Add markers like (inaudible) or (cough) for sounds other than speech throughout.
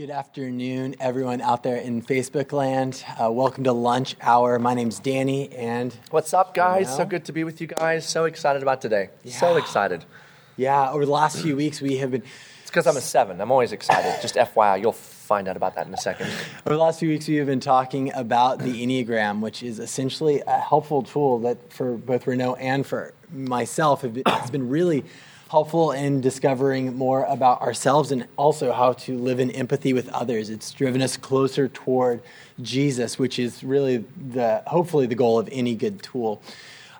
Good afternoon, everyone out there in Facebook land. Uh, welcome to Lunch Hour. My name's Danny, and What's up, guys? So good to be with you guys. So excited about today. So excited. yeah, over the last few weeks, we have been It's because I'm a seven. I'm always excited. Just FYI, you'll find out about that in a second. over the last few weeks we have been talking about the Enneagram, which is essentially a helpful tool that for both Renault and for myself has been really helpful in discovering more about ourselves and also how to live in empathy with others. It's driven us closer toward Jesus, which is really the hopefully the goal of any good tool.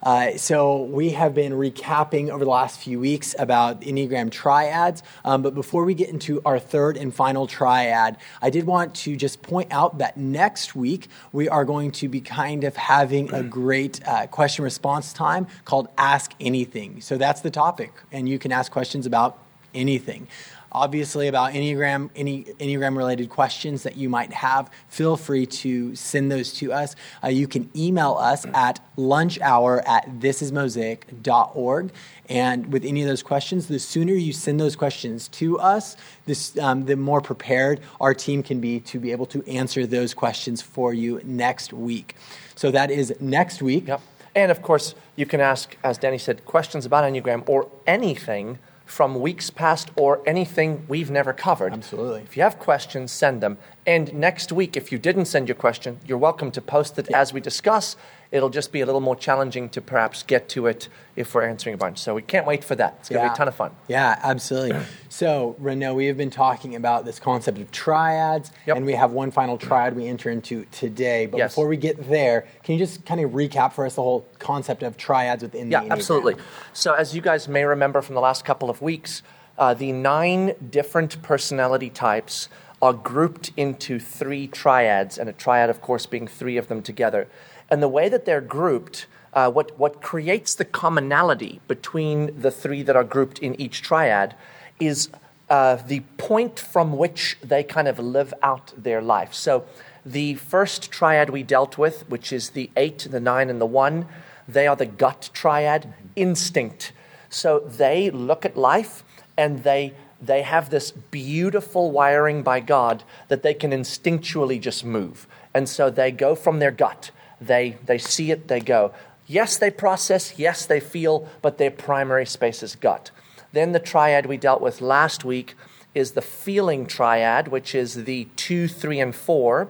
Uh, so we have been recapping over the last few weeks about Enneagram triads. Um, but before we get into our third and final triad, I did want to just point out that next week we are going to be kind of having a (clears throat) great uh, question response time called Ask Anything. So that's the topic, and you can ask questions about anything obviously about enneagram any enneagram related questions that you might have feel free to send those to us. Uh, you can email us at lunchhour at thisismosaic.org and with any of those questions the sooner you send those questions to us this, um, the more prepared our team can be to be able to answer those questions for you next week. So that is next week. Yep. And of course, you can ask, as Danny said, questions about Enneagram or anything from weeks past or anything we've never covered. Absolutely. If you have questions, send them. And next week, if you didn't send your question, you're welcome to post it as we discuss. It'll just be a little more challenging to perhaps get to it if we're answering a bunch. So we can't wait for that. It's going to be a ton of fun. Yeah, absolutely. (clears throat) So, Renault, we have been talking about this concept of triads, Yep. and we have one final triad we enter into today. But Yes. before we get there, can you just kind of recap for us the whole concept of triads within the Yeah, absolutely. So, as you guys may remember from the last couple of weeks, uh, the nine different personality types are grouped into three triads, and a triad, of course, being three of them together. And the way that they're grouped, uh, what, what creates the commonality between the three that are grouped in each triad is uh, the point from which they kind of live out their life. So, the first triad we dealt with, which is the eight, the nine, and the one, they are the gut triad, instinct. So they look at life and they they have this beautiful wiring by God that they can instinctually just move. And so they go from their gut. They they see it, they go. Yes, they process, yes, they feel, but their primary space is gut. Then the triad we dealt with last week is the feeling triad, which is the two, three, and four,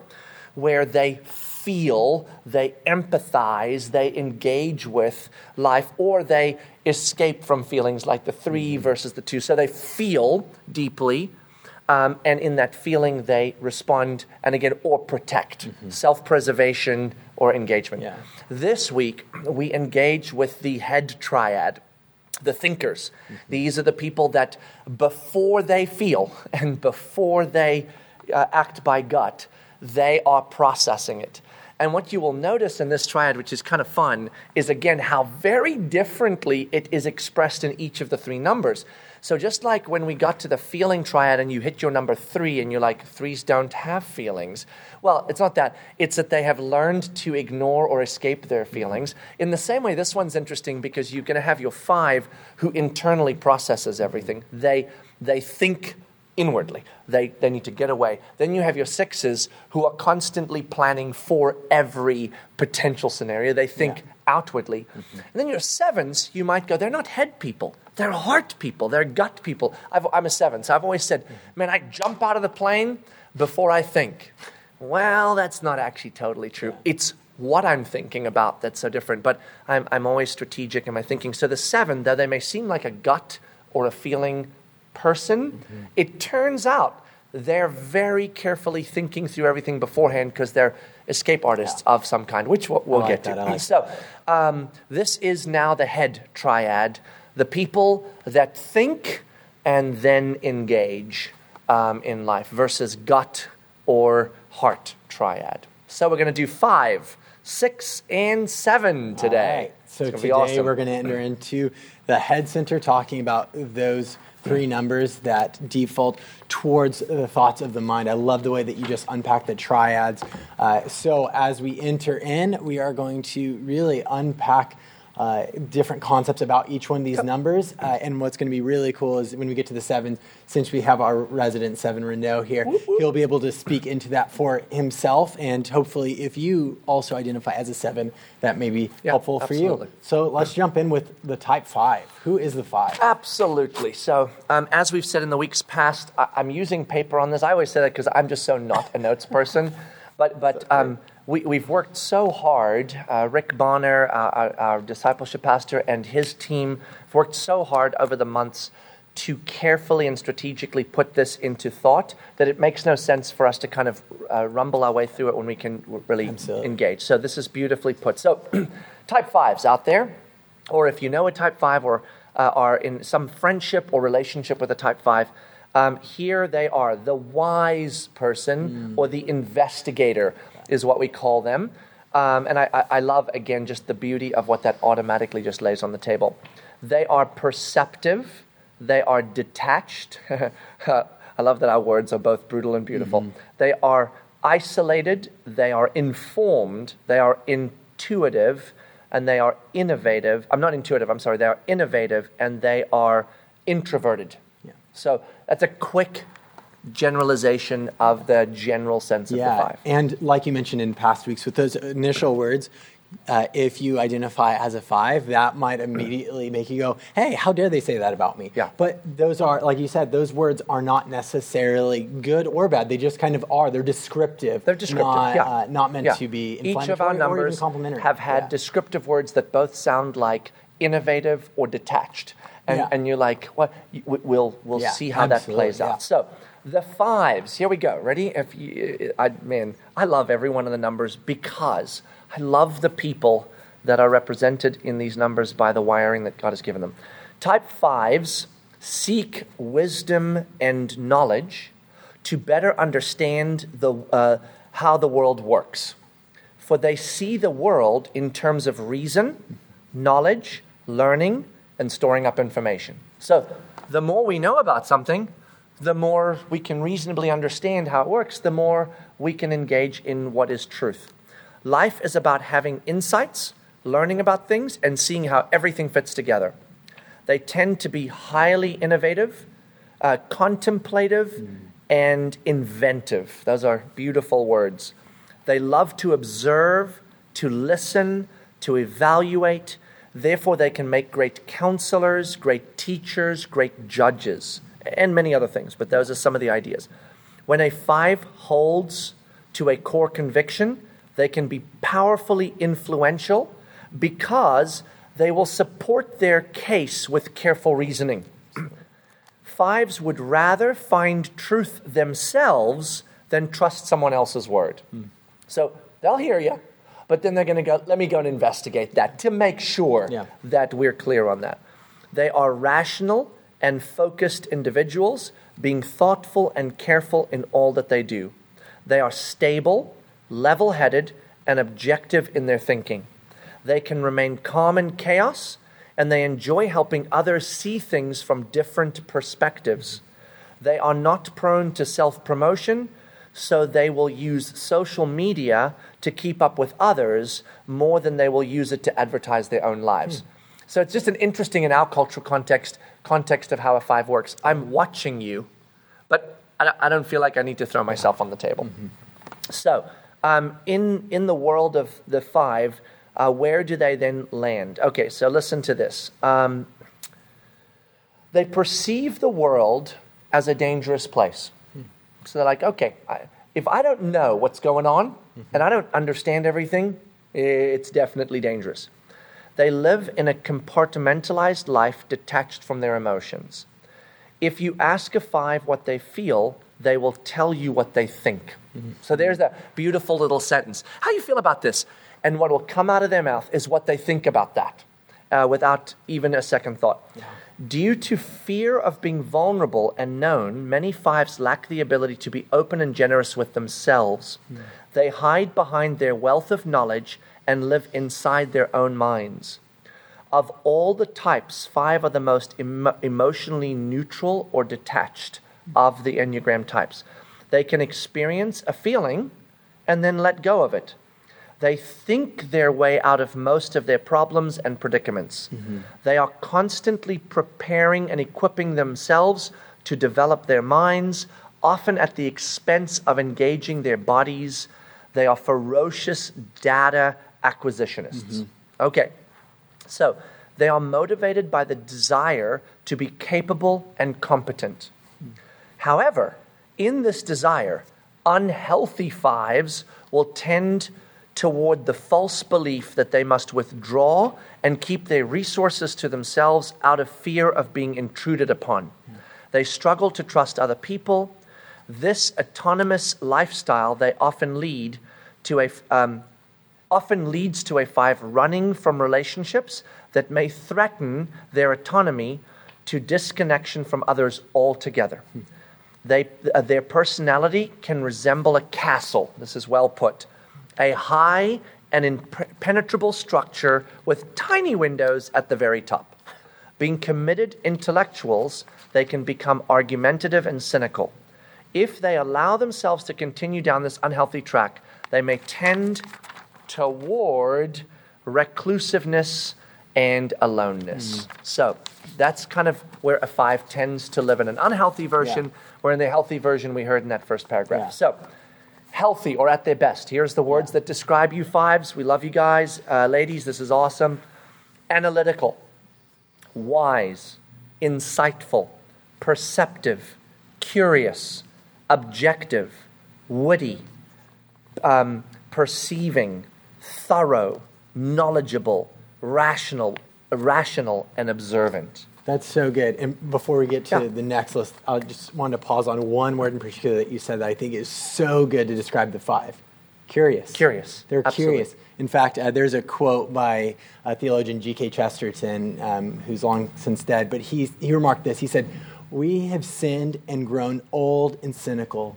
where they feel, they empathize, they engage with life, or they escape from feelings like the 3 versus the two. So they feel deeply, um, and in that feeling, they respond, and again, or protect, self preservation or engagement. Yeah. This week, we engage with the head triad the thinkers. These are the people that before they feel (laughs) and before they uh, act by gut, they are processing it. And what you will notice in this triad, which is kind of fun, is again how very differently it is expressed in each of the three numbers. So, just like when we got to the feeling triad and you hit your number three and you're like, threes don't have feelings. Well, it's not that. It's that they have learned to ignore or escape their feelings. In the same way, this one's interesting because you're going to have your five who internally processes everything. They, they think inwardly. They, they need to get away. Then you have your sixes who are constantly planning for every potential scenario. They think outwardly. Mm-hmm. And then your sevens, you might go, they're not head people. They're heart people. They're gut people. I've, I'm a seven, so I've always said, mm-hmm. man, I jump out of the plane before I think. Well, that's not actually totally true. It's what I'm thinking about that's so different, but I'm, I'm always strategic in my thinking. So the seven, though they may seem like a gut or a feeling person, it turns out they're very carefully thinking through everything beforehand because they're escape artists of some kind, which we'll, we'll like get that, to. Like so um, this is now the head triad, the people that think and then engage um, in life versus gut or heart triad. So we're going to do five, six, and seven today. Right. So today awesome. we're going to enter into the head center, talking about those three numbers that default towards the thoughts of the mind. I love the way that you just unpack the triads. Uh, so as we enter in, we are going to really unpack. Uh, different concepts about each one of these numbers. Uh, and what's going to be really cool is when we get to the seven, since we have our resident seven Renault here, he'll be able to speak into that for himself. And hopefully, if you also identify as a seven, that may be Yeah, helpful for absolutely. you. So let's jump in with the type five. Who is the five? Absolutely. So, um, as we've said in the weeks past, I- I'm using paper on this. I always say that because I'm just so not a notes person. But, but um, we, we've worked so hard. Uh, Rick Bonner, uh, our, our discipleship pastor, and his team have worked so hard over the months to carefully and strategically put this into thought that it makes no sense for us to kind of uh, rumble our way through it when we can really Absolutely. engage. So, this is beautifully put. So, (clears throat) type fives out there or if you know a type 5 or uh, are in some friendship or relationship with a type 5 um, here they are the wise person or the investigator is what we call them. Um, and I, I I love again just the beauty of what that automatically just lays on the table. They are perceptive. They are detached. (laughs) I love that our words are both brutal and beautiful. They are isolated. They are informed. They are intuitive. And they are innovative. I'm not intuitive, I'm sorry. They are innovative and they are introverted. Yeah. So that's a quick generalization of the general sense of the five. and like you mentioned in past weeks, with those initial words, uh, if you identify as a five, that might immediately make you go, "Hey, how dare they say that about me?" Yeah. But those are, like you said, those words are not necessarily good or bad. They just kind of are. They're descriptive. They're descriptive, not, yeah. uh, not meant Yeah. to be Each of our numbers complimentary. have had Yeah. descriptive words that both sound like innovative or detached. And, Yeah. and you're like, what? You- we- We'll, we'll Yeah, see how that plays yeah. out. So the fives, here we go. Ready? If you, I, man, I love every one of the numbers because I love the people that are represented in these numbers by the wiring that God has given them. Type fives seek wisdom and knowledge to better understand the, uh, how the world works. For they see the world in terms of reason, knowledge, learning, and storing up information. So the more we know about something, the more we can reasonably understand how it works, the more we can engage in what is truth. Life is about having insights, learning about things, and seeing how everything fits together. They tend to be highly innovative, uh, contemplative, and inventive. Those are beautiful words. They love to observe, to listen, to evaluate. Therefore, they can make great counselors, great teachers, great judges, and many other things. But those are some of the ideas. When a five holds to a core conviction, they can be powerfully influential because they will support their case with careful reasoning. (clears throat) Fives would rather find truth themselves than trust someone else's word. Hmm. So they'll hear you, but then they're going to go, let me go and investigate that to make sure Yeah. that we're clear on that. They are rational and focused individuals, being thoughtful and careful in all that they do. They are stable, level headed, and objective in their thinking. They can remain calm in chaos, and they enjoy helping others see things from different perspectives. They are not prone to self promotion, so they will use social media to keep up with others more than they will use it to advertise their own lives. Hmm. So it's just an interesting in our cultural context context of how a five works. I'm watching you, but I don't, feel like I need to throw myself on the table. So, um, in in the world of the five, uh, where do they then land? Okay, so listen to this. Um, they perceive the world as a dangerous place. So they're like, okay, I, if I don't know what's going on and I don't understand everything, it's definitely dangerous. They live in a compartmentalized life detached from their emotions. If you ask a five what they feel, they will tell you what they think. So there's that beautiful little sentence. How you feel about this? And what will come out of their mouth is what they think about that, uh, without even a second thought. Due to fear of being vulnerable and known, many fives lack the ability to be open and generous with themselves. They hide behind their wealth of knowledge and live inside their own minds. Of all the types, five are the most emo- emotionally neutral or detached of the Enneagram types. They can experience a feeling and then let go of it. They think their way out of most of their problems and predicaments. Mm-hmm. They are constantly preparing and equipping themselves to develop their minds, often at the expense of engaging their bodies. They are ferocious data acquisitionists. Okay, so they are motivated by the desire to be capable and competent. However, in this desire, unhealthy fives will tend toward the false belief that they must withdraw and keep their resources to themselves out of fear of being intruded upon. They struggle to trust other people. This autonomous lifestyle they often lead to a um, often leads to a five running from relationships that may threaten their autonomy to disconnection from others altogether. They, uh, their personality can resemble a castle. This is well put. A high and impenetrable structure with tiny windows at the very top. Being committed intellectuals, they can become argumentative and cynical. If they allow themselves to continue down this unhealthy track, they may tend toward reclusiveness and aloneness. So that's kind of where a five tends to live in an unhealthy version, Yeah. where in the healthy version we heard in that first paragraph. Yeah. So healthy or at their best. Here's the words that describe you fives. We love you guys. Uh, ladies, this is awesome. Analytical, wise, insightful, perceptive, curious, objective, witty, um, perceiving, thorough, knowledgeable, rational, rational, and observant. That's so good. And before we get to Yeah. the next list, I just wanted to pause on one word in particular that you said that I think is so good to describe the five. Curious. Curious. They're Absolutely. curious. In fact, uh, there's a quote by uh, theologian G.K. Chesterton, um, who's long since dead, but he, he remarked this. He said, We have sinned and grown old and cynical,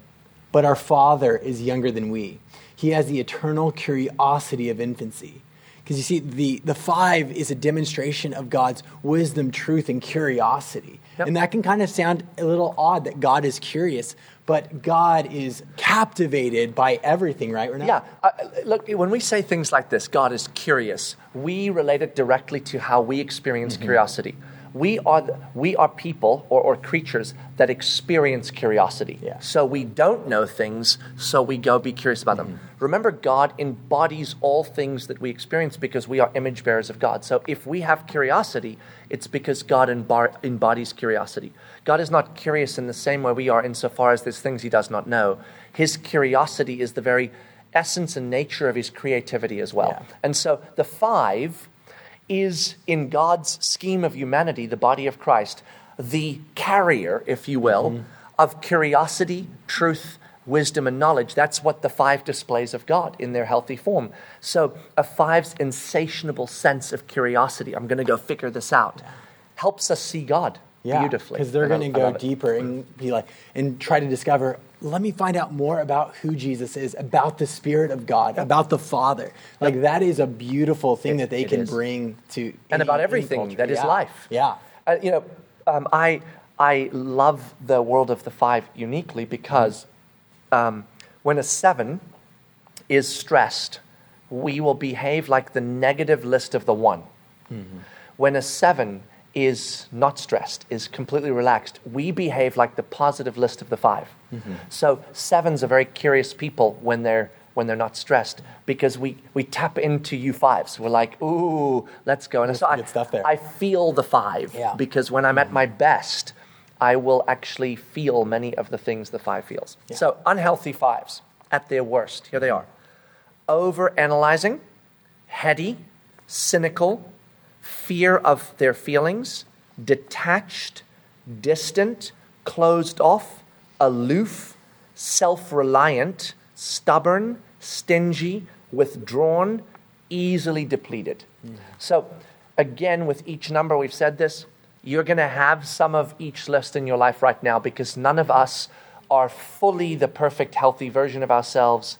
but our Father is younger than we. He has the eternal curiosity of infancy. Because you see, the, the five is a demonstration of God's wisdom, truth, and curiosity. Yep. And that can kind of sound a little odd that God is curious, but God is captivated by everything, right? Renee? Yeah, uh, look, when we say things like this, God is curious, we relate it directly to how we experience Mm-hmm. curiosity. We are, the, we are people or, or creatures that experience curiosity. Yeah. So we don't know things, so we go be curious about them. Mm-hmm. Remember, God embodies all things that we experience because we are image bearers of God. So if we have curiosity, it's because God embar- embodies curiosity. God is not curious in the same way we are, insofar as there's things he does not know. His curiosity is the very essence and nature of his creativity as well. Yeah. And so the five is, in God's scheme of humanity, the body of Christ, the carrier, if you will, mm-hmm. of curiosity, truth, wisdom, and knowledge. That's what the five displays of God in their healthy form. So a five's insatiable sense of curiosity, I'm going to go figure this out, helps us see God yeah, beautifully. Because they're going to go deeper and be like, and try to discover. Let me find out more about who Jesus is, about the Spirit of God, about the Father. Like that is a beautiful thing It- that they can is. bring to and any- about everything that is Yeah. life. Yeah, Uh, you know, um, I I love the world of the five uniquely because um, when a seven is stressed, we will behave like the negative list of the one. When a seven is not stressed, is completely relaxed, we behave like the positive list of the 5 mm-hmm. So sevens are very curious people when they're when they're not stressed because we, we tap into you fives. We're like, ooh, let's go. And so I, good stuff there. I feel the five Yeah. because when I'm at mm-hmm. my best, I will actually feel many of the things the five feels. So unhealthy fives at their worst. Here they are: over analyzing, heady, cynical, fear of their feelings, detached, distant, closed off, aloof, self reliant, stubborn, stingy, withdrawn, easily depleted. So, again, with each number, we've said this, you're going to have some of each list in your life right now because none of us are fully the perfect, healthy version of ourselves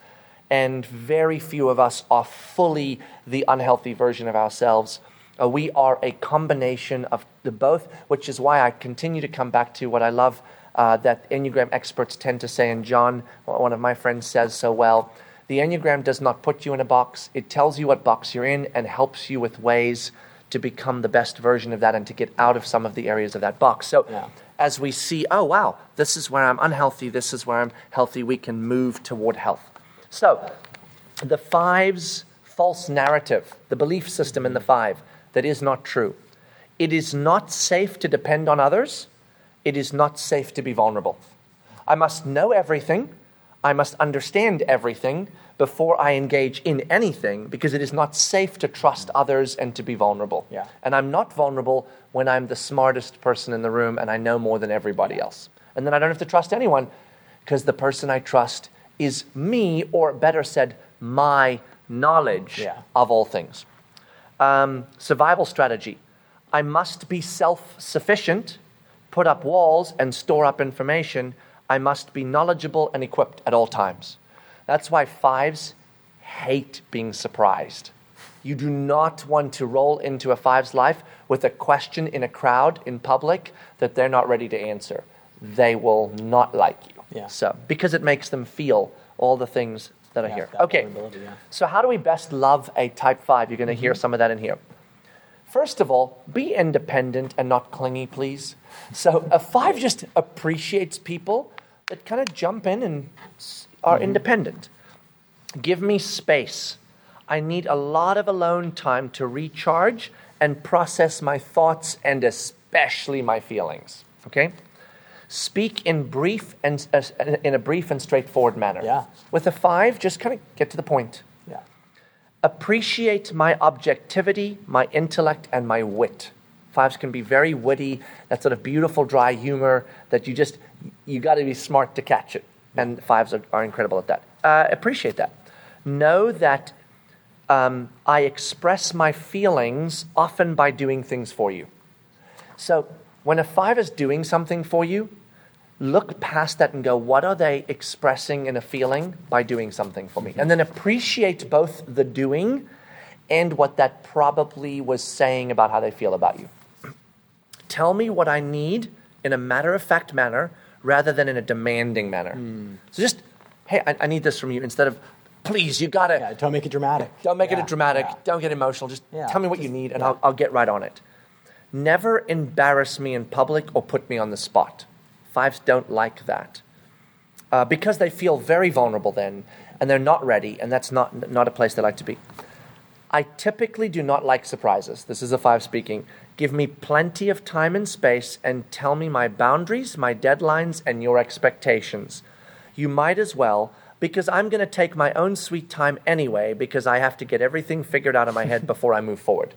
and very few of us are fully the unhealthy version of ourselves. Uh, we are a combination of the both, which is why I continue to come back to what I love uh, that Enneagram experts tend to say, and John, one of my friends, says so well. The Enneagram does not put you in a box, it tells you what box you're in and helps you with ways to become the best version of that and to get out of some of the areas of that box. So, Yeah. as we see, oh, wow, this is where I'm unhealthy, this is where I'm healthy, we can move toward health. So, the five's false narrative, the belief system in the five that is not true. It is not safe to depend on others. It is not safe to be vulnerable. I must know everything. I must understand everything before I engage in anything because it is not safe to trust others and to be vulnerable. Yeah. And I'm not vulnerable when I'm the smartest person in the room and I know more than everybody else. And then I don't have to trust anyone because the person I trust is me, or better said, my knowledge Yeah. of all things. Um, survival strategy. I must be self sufficient, put up walls, and store up information. I must be knowledgeable and equipped at all times. That's why fives hate being surprised. You do not want to roll into a five's life with a question in a crowd in public that they're not ready to answer. They will not like you. Yeah. So, because it makes them feel all the things that are Yeah, here. Okay. yeah. So, how do we best love a type five? You're going to mm-hmm. hear some of that in here. First of all, be independent and not clingy, please. So, a five just appreciates people that kind of jump in and are mm-hmm. independent. Give me space. I need a lot of alone time to recharge and process my thoughts and especially my feelings. Okay? Speak in brief and uh, in a brief and straightforward manner. Yeah. With a five, just kind of get to the point Yeah. appreciate my objectivity, my intellect, and my wit. Fives can be very witty, that sort of beautiful, dry humor that you just, you got to be smart to catch it. And fives are, are incredible at that. Uh, appreciate that. Know that um, I express my feelings often by doing things for you. So when a five is doing something for you, look past that and go, what are they expressing in a feeling by doing something for me? And then appreciate both the doing and what that probably was saying about how they feel about you. Tell me what I need in a matter of fact manner rather than in a demanding manner. Hmm. So just, hey, I, I need this from you instead of, please, you gotta. Yeah, don't make it dramatic. Don't make it Yeah, a dramatic. yeah. Don't get emotional. Just tell me what you need, and. I'll, I'll get right on it. Never embarrass me in public or put me on the spot. Fives don't like that uh, because they feel very vulnerable then, and they're not ready, and that's not not a place they like to be. I typically do not like surprises. This is a five speaking. Give me plenty of time and space and tell me my boundaries, my deadlines, and your expectations. You might as well, because I'm going to take my own sweet time anyway, because I have to get everything figured out in my head (laughs) before I move forward.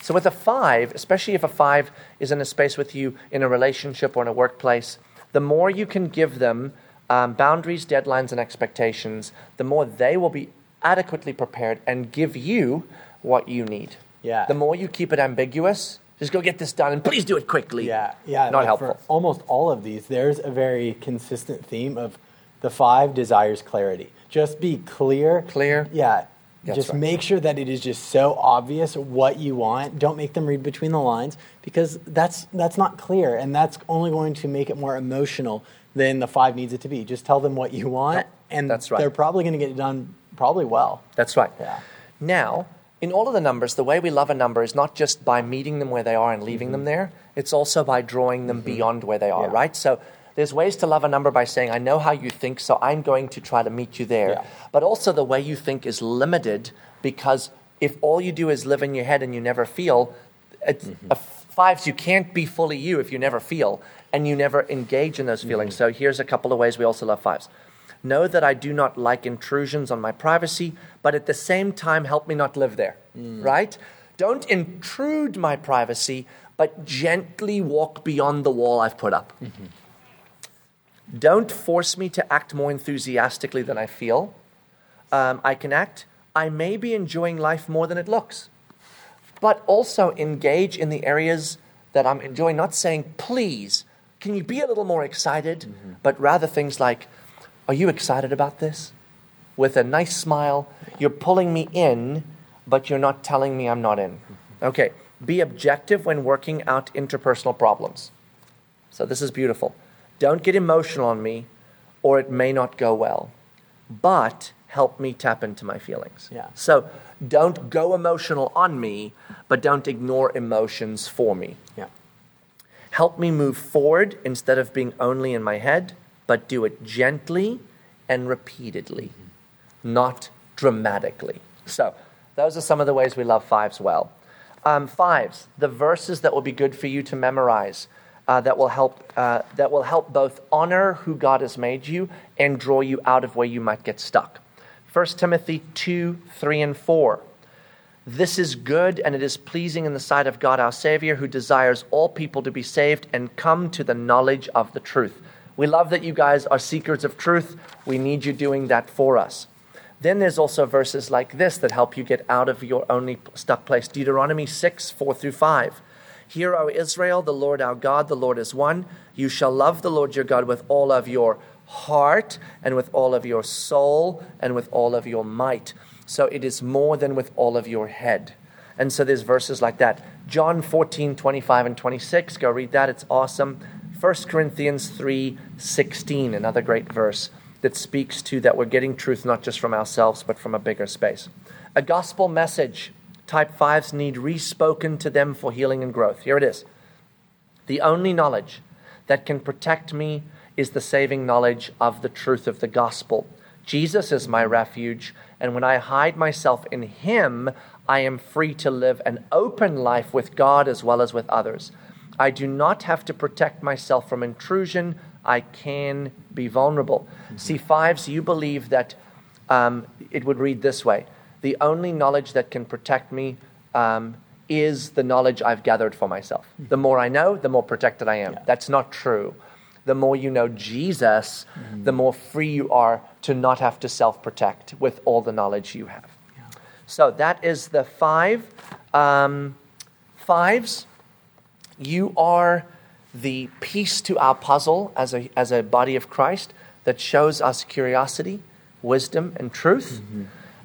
So, with a five, especially if a five is in a space with you in a relationship or in a workplace, the more you can give them um, boundaries, deadlines, and expectations, the more they will be adequately prepared and give you what you need. Yeah. The more you keep it ambiguous, just go get this done and please do it quickly. Yeah, yeah. Not like helpful. For almost all of these, there's a very consistent theme of the five desires clarity. Just be clear. Clear. Yeah. That's just right. make sure that it is just so obvious what you want. Don't make them read between the lines because that's that's not clear, and that's only going to make it more emotional than the five needs it to be. Just tell them what you want, and that's right. they're probably going to get it done probably well. That's right. Yeah. Now, in all of the numbers, the way we love a number is not just by meeting them where they are and leaving them there, it's also by drawing them beyond where they are, Mm-hmm. Yeah. right? So there's ways to love a number by saying, I know how you think, so I'm going to try to meet you there. Yeah. But also, the way you think is limited because if all you do is live in your head and you never feel, it's, Mm-hmm. a fives, you can't be fully you if you never feel and you never engage in those Mm-hmm. feelings. So here's a couple of ways we also love fives. Know that I do not like intrusions on my privacy, but at the same time, help me not live there, right? Don't intrude my privacy, but gently walk beyond the wall I've put up. Don't force me to act more enthusiastically than I feel. Um, I can act. I may be enjoying life more than it looks, but also engage in the areas that I'm enjoying. Not saying, please, can you be a little more excited? But rather things like, are you excited about this? With a nice smile, you're pulling me in, but you're not telling me I'm not in. Okay, be objective when working out interpersonal problems. So this is beautiful. Don't get emotional on me, or it may not go well. But help me tap into my feelings. Yeah. So don't go emotional on me, but don't ignore emotions for me. Yeah. Help me move forward instead of being only in my head, but do it gently and repeatedly, not dramatically. So, those are some of the ways we love fives well. Um, fives, the verses that will be good for you to memorize. Uh, that will help. Uh, that will help both honor who God has made you and draw you out of where you might get stuck. 1 Timothy two, three, and four. This is good and it is pleasing in the sight of God our Savior, who desires all people to be saved and come to the knowledge of the truth. We love that you guys are seekers of truth. We need you doing that for us. Then there's also verses like this that help you get out of your only stuck place Deuteronomy 6, 4 through 5. Hear, O Israel, the Lord our God, the Lord is one. You shall love the Lord your God with all of your heart, and with all of your soul, and with all of your might. So it is more than with all of your head. And so there's verses like that. John 14, 25, and 26. Go read that. It's awesome. 1 Corinthians 3, 16, another great verse that speaks to that we're getting truth not just from ourselves, but from a bigger space. A gospel message. Type 5s need respoken to them for healing and growth. Here it is. The only knowledge that can protect me is the saving knowledge of the truth of the gospel. Jesus is my refuge, and when I hide myself in Him, I am free to live an open life with God as well as with others. I do not have to protect myself from intrusion. I can be vulnerable. Mm-hmm. See, fives, you believe that um, it would read this way The only knowledge that can protect me um, is the knowledge I've gathered for myself. Mm-hmm. The more I know, the more protected I am. Yeah. That's not true. The more you know Jesus, mm-hmm. the more free you are to not have to self protect with all the knowledge you have. Yeah. So that is the five. Um, fives, you are the piece to our puzzle as a, as a body of Christ that shows us curiosity, wisdom, and truth. Mm-hmm.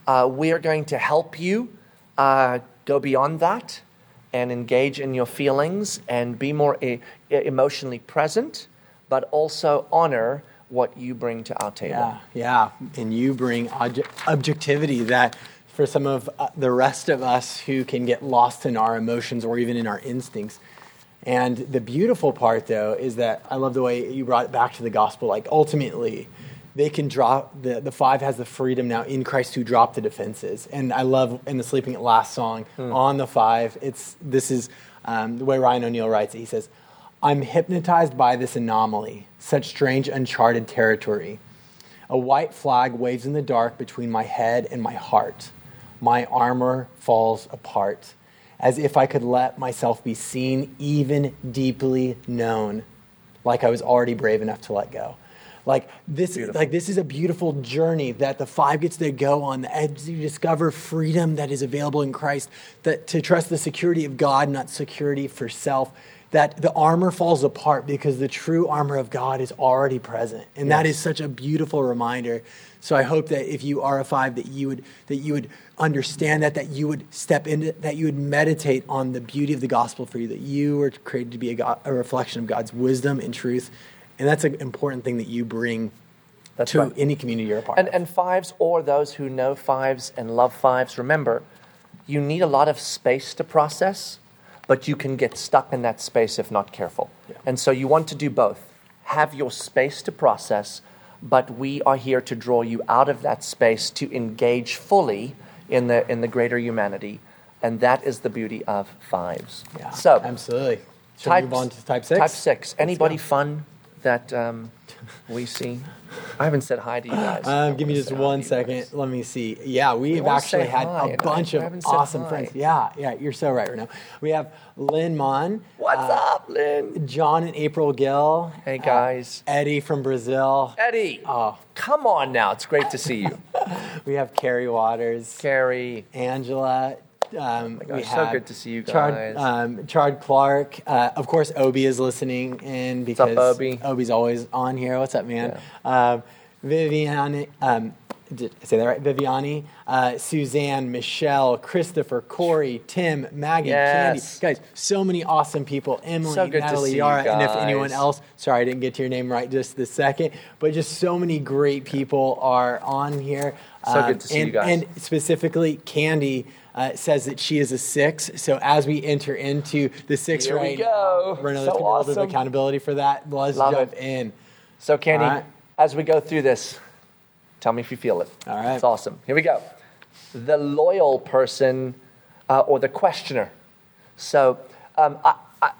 Uh, we are going to help you uh, go beyond that and engage in your feelings and be more e- emotionally present, but also honor what you bring to our table. Yeah, yeah. And you bring objectivity that for some of uh, the rest of us who can get lost in our emotions or even in our instincts, and the beautiful part, though, is that I love the way you brought it back to the gospel. Like, ultimately, they can drop, the, the five has the freedom now in Christ to drop the defenses. And I love in the Sleeping at Last song, mm. on the five, it's, this is um, the way Ryan O'Neal writes it. He says, I'm hypnotized by this anomaly, such strange, uncharted territory. A white flag waves in the dark between my head and my heart. My armor falls apart as if I could let myself be seen, even deeply known, like I was already brave enough to let go. Like this, like this is a beautiful journey that the five gets to go on as you discover freedom that is available in Christ. That to trust the security of God, not security for self. That the armor falls apart because the true armor of God is already present, and yes. that is such a beautiful reminder. So I hope that if you are a five, that you would that you would understand that, that you would step into, that you would meditate on the beauty of the gospel for you, that you were created to be a, God, a reflection of God's wisdom and truth. And that's an important thing that you bring that's to right. any community you're a part and, of. And fives, or those who know fives and love fives, remember, you need a lot of space to process, but you can get stuck in that space if not careful. Yeah. And so you want to do both. Have your space to process, but we are here to draw you out of that space to engage fully in the in the greater humanity, and that is the beauty of fives. Yeah, so absolutely. Should type, move on to type six? Type six. Anybody fun that um, we see? I haven't said hi to you guys. Um, give me just one second. Let me see. Yeah, we've actually had hi, a bunch of awesome friends. Yeah, yeah, you're so right right now. We have Lynn Mon. What's uh, up, Lynn? John and April Gill. Hey, uh, guys. Uh, Eddie from Brazil. Eddie. Oh. Come on now. It's great to see you. (laughs) we have Carrie Waters. Carrie. Angela. Um, oh gosh, so good to see you guys. Chard, um, Chard Clark. Uh, of course, Obi is listening in because What's up, Obi? Obi's always on here. What's up, man? Yeah. Um, Vivian, um, did I say that right? Viviani, uh, Suzanne, Michelle, Christopher, Corey, Tim, Maggie, Yes. Candy. Guys, so many awesome people. Emily, So Natalie, Yara, and if anyone else, sorry I didn't get to your name right just this second, but just so many great people are on here. Um, So good to see and, you guys. And specifically, Candy. Uh, says that she is a six. So as we enter into the six Here we right go. now, Renault, So gonna be a awesome. of accountability for that. Let's Love jump it. in. So, Candy, right. as we go through this, tell me if you feel it. All right. It's awesome. Here we go. The loyal person uh, or the questioner. So, um, I,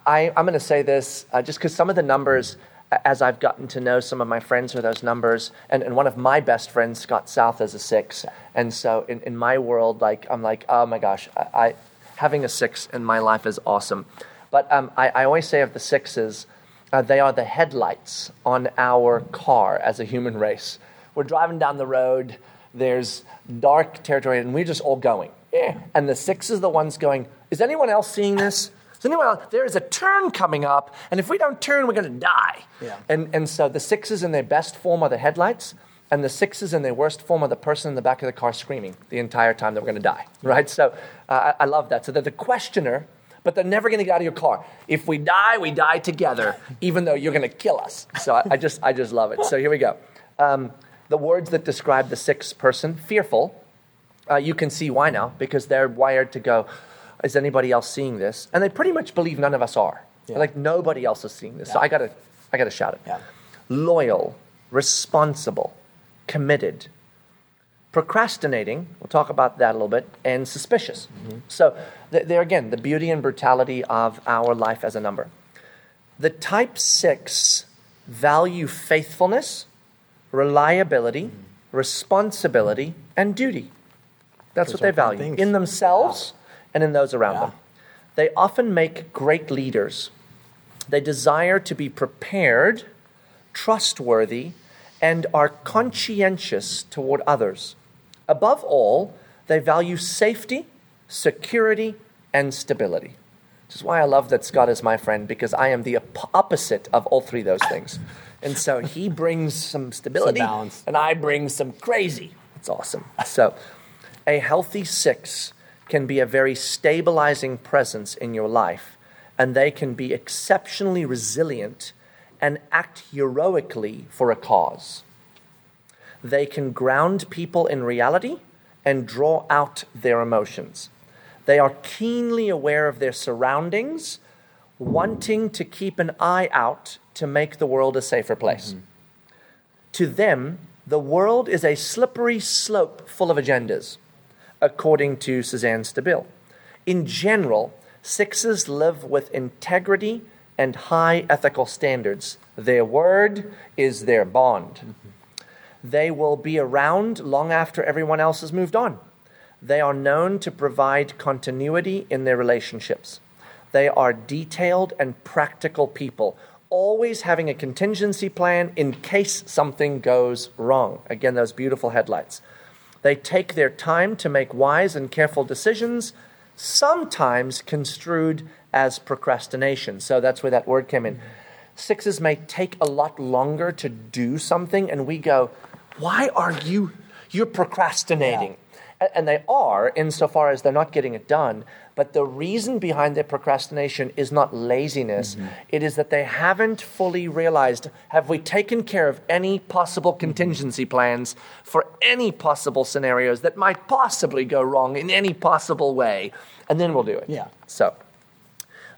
I, I'm going to say this uh, just because some of the numbers, as I've gotten to know some of my friends with those numbers, and, and one of my best friends, Scott South, is a six. And so, in, in my world, like I'm like, oh my gosh, I, I having a six in my life is awesome. But um, I, I always say of the sixes, uh, they are the headlights on our car as a human race. We're driving down the road, there's dark territory, and we're just all going. Eh. And the six is the ones going, Is anyone else seeing this? Is anyone else? There is a turn coming up, and if we don't turn, we're going to die. Yeah. And, and so the sixes in their best form are the headlights, and the sixes in their worst form are the person in the back of the car screaming the entire time that we're going to die, right? So uh, I, I love that. So they're the questioner, but they're never going to get out of your car. If we die, we die together, even though you're going to kill us. So I, I just, I just love it. So here we go. Um, the words that describe the sixth person, fearful, uh, you can see why now, because they're wired to go, is anybody else seeing this? And they pretty much believe none of us are. Yeah. Like nobody else is seeing this. So I gotta, I gotta shout it. Yeah. Loyal, responsible, committed, procrastinating. We'll talk about that a little bit, and suspicious. So th- there again, the beauty and brutality of our life as a number. The type six value faithfulness, reliability, mm-hmm. responsibility, and duty. That's Those what they value things. in themselves and in those around Yeah. them. They often make great leaders. They desire to be prepared, trustworthy, and are conscientious toward others. Above all, they value safety, security, and stability. Which is why I love that Scott is my friend because I am the op- opposite of all three of those things. And so he brings some stability, balance. and I bring some crazy. It's awesome. So, a healthy six can be a very stabilizing presence in your life, and they can be exceptionally resilient and act heroically for a cause. They can ground people in reality and draw out their emotions. They are keenly aware of their surroundings, wanting to keep an eye out to make the world a safer place. Mm-hmm. To them, the world is a slippery slope full of agendas, according to Suzanne Stabile. In general, sixes live with integrity and high ethical standards. Their word is their bond. Mm-hmm. They will be around long after everyone else has moved on. They are known to provide continuity in their relationships. They are detailed and practical people, always having a contingency plan in case something goes wrong. Again, those beautiful headlights. They take their time to make wise and careful decisions, sometimes construed as procrastination. So that's where that word came in. Sixes may take a lot longer to do something, and we go, Why are you? You're procrastinating. A- And they are, insofar as they're not getting it done. But the reason behind their procrastination is not laziness. Mm-hmm. It is that they haven't fully realized have we taken care of any possible mm-hmm. contingency plans for any possible scenarios that might possibly go wrong in any possible way? And then we'll do it. Yeah. So,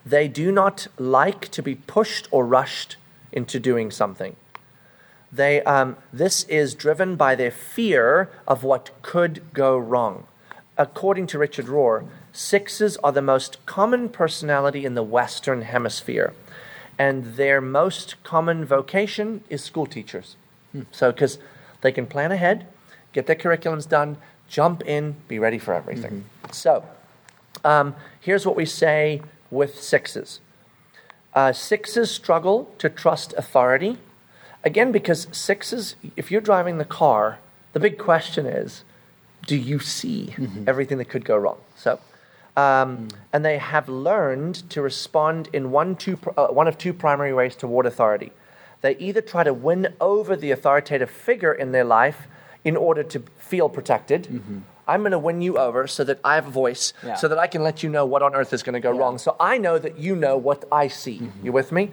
they do not like to be pushed or rushed into doing something. They, um, this is driven by their fear of what could go wrong. According to Richard Rohr, sixes are the most common personality in the Western Hemisphere, and their most common vocation is school teachers. So, because they can plan ahead, get their curriculums done, jump in, be ready for everything. So, um, here's what we say with sixes uh, sixes struggle to trust authority. Again, because sixes, if you're driving the car, the big question is do you see everything that could go wrong? So, um, and they have learned to respond in one, two, uh, one of two primary ways toward authority. They either try to win over the authoritative figure in their life in order to feel protected. I'm going to win you over so that I have a voice, Yeah. so that I can let you know what on earth is going to go wrong. So I know that you know what I see. You with me?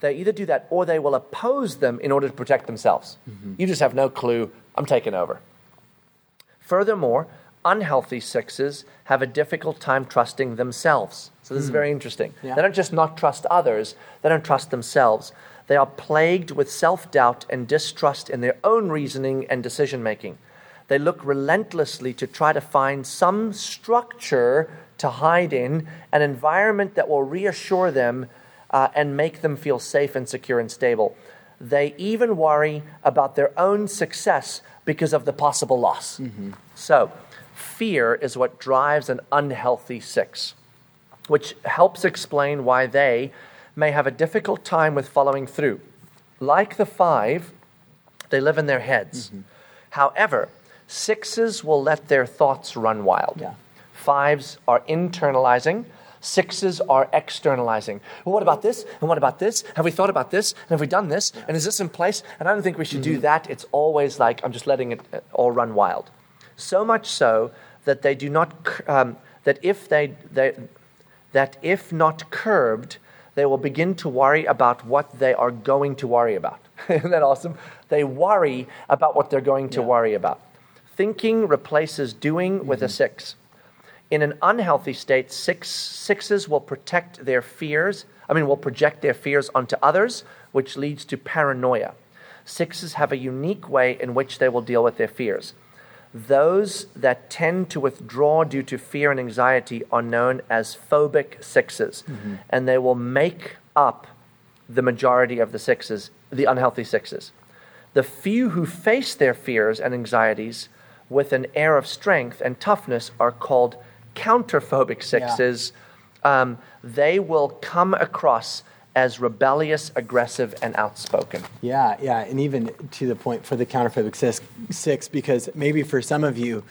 They either do that or they will oppose them in order to protect themselves. Mm-hmm. You just have no clue. I'm taking over. Furthermore, unhealthy sixes have a difficult time trusting themselves. So this is mm. very interesting. Yeah. They don't just not trust others, they don't trust themselves. They are plagued with self doubt and distrust in their own reasoning and decision making. They look relentlessly to try to find some structure to hide in, an environment that will reassure them uh, and make them feel safe and secure and stable. They even worry about their own success because of the possible loss. So, fear is what drives an unhealthy six, which helps explain why they may have a difficult time with following through. Like the five, they live in their heads. However, sixes will let their thoughts run wild. Yeah. Fives are internalizing. Sixes are externalizing. Well, what about this? And what about this? Have we thought about this? And have we done this? And is this in place? And I don't think we should do that. It's always like I'm just letting it uh, all run wild. So much so that they do not, um, that if they, they, that if not curbed, they will begin to worry about what they are going to worry about. (laughs) Isn't that awesome? They worry about what they're going to worry about. Thinking replaces doing with a six. In an unhealthy state, six, sixes will protect their fears, I mean, will project their fears onto others, which leads to paranoia. Sixes have a unique way in which they will deal with their fears. Those that tend to withdraw due to fear and anxiety are known as phobic 6s mm-hmm. and they will make up the majority of the sixes, the unhealthy sixes. The few who face their fears and anxieties with an air of strength and toughness are called counterphobic sixes. Um, they will come across as rebellious, aggressive, and outspoken. Yeah, yeah, and even to the point for the counterphobic six, six, because maybe for some of you,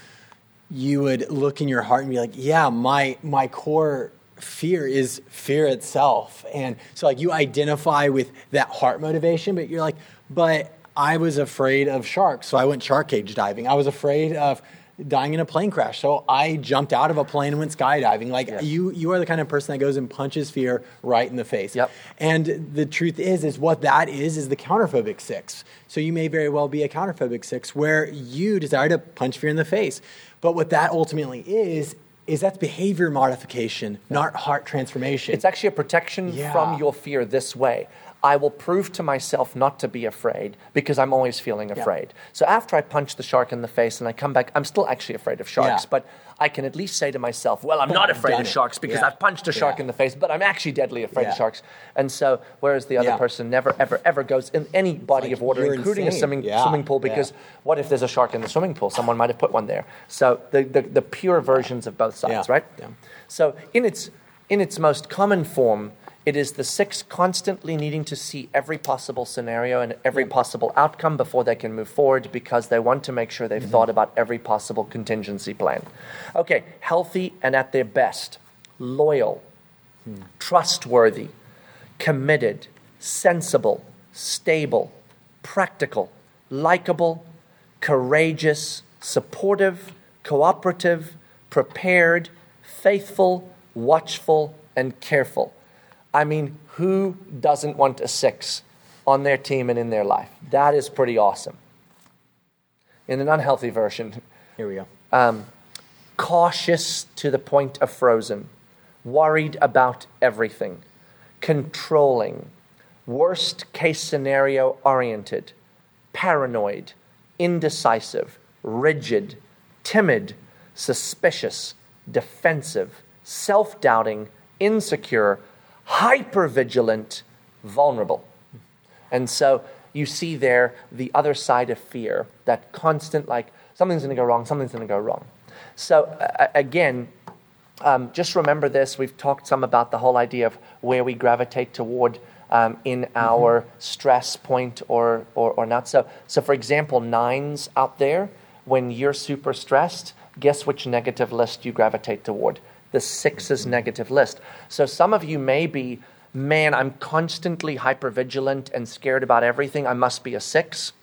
you would look in your heart and be like, "Yeah, my my core fear is fear itself," and so like you identify with that heart motivation, but you're like, "But I was afraid of sharks, so I went shark cage diving. I was afraid of." Dying in a plane crash so i jumped out of a plane and went skydiving like Yes. you you are the kind of person that goes and punches fear right in the face Yep. and the truth is, is what that is is the counterphobic six. So you may very well be a counterphobic six where you desire to punch fear in the face. But what that ultimately is, is that's behavior modification, not heart transformation. It's actually a protection Yeah. from your fear this way. I will prove to myself not to be afraid because I'm always feeling afraid. So after I punch the shark in the face and I come back, I'm still actually afraid of sharks, Yeah. but I can at least say to myself, well, I'm not afraid of sharks because Yeah. I've punched a shark Yeah. in the face, but I'm actually deadly afraid Yeah. of sharks. And so, whereas the other Yeah. person never, ever, ever goes in any body like of water, including a swimming, Yeah. swimming pool, because Yeah. what if there's a shark in the swimming pool? Someone might have put one there. So the, the, the pure versions of both sides, Yeah. right? Yeah. So in its in its most common form, it is the six constantly needing to see every possible scenario and every possible outcome before they can move forward because they want to make sure they've mm-hmm. thought about every possible contingency plan. Okay, healthy and at their best, loyal, hmm. trustworthy, committed, sensible, stable, practical, likable, courageous, supportive, cooperative, prepared, faithful, watchful, and careful. I mean, who doesn't want a six on their team and in their life? That is pretty awesome. In an unhealthy version, Here we go. Um, cautious to the point of frozen, worried about everything, controlling, worst case scenario oriented, paranoid, indecisive, rigid, timid, suspicious, defensive, self doubting, insecure, hypervigilant, vulnerable. And so you see there the other side of fear, that constant, like, something's going to go wrong, something's going to go wrong. So, uh, again, um, just remember this. We've talked some about the whole idea of where we gravitate toward um, in our stress point or, or, or not. So, so, for example, nines out there, when you're super stressed, guess which negative list you gravitate toward? The sixes negative list. So, some of you may be, man, I'm constantly hypervigilant and scared about everything. I must be a six.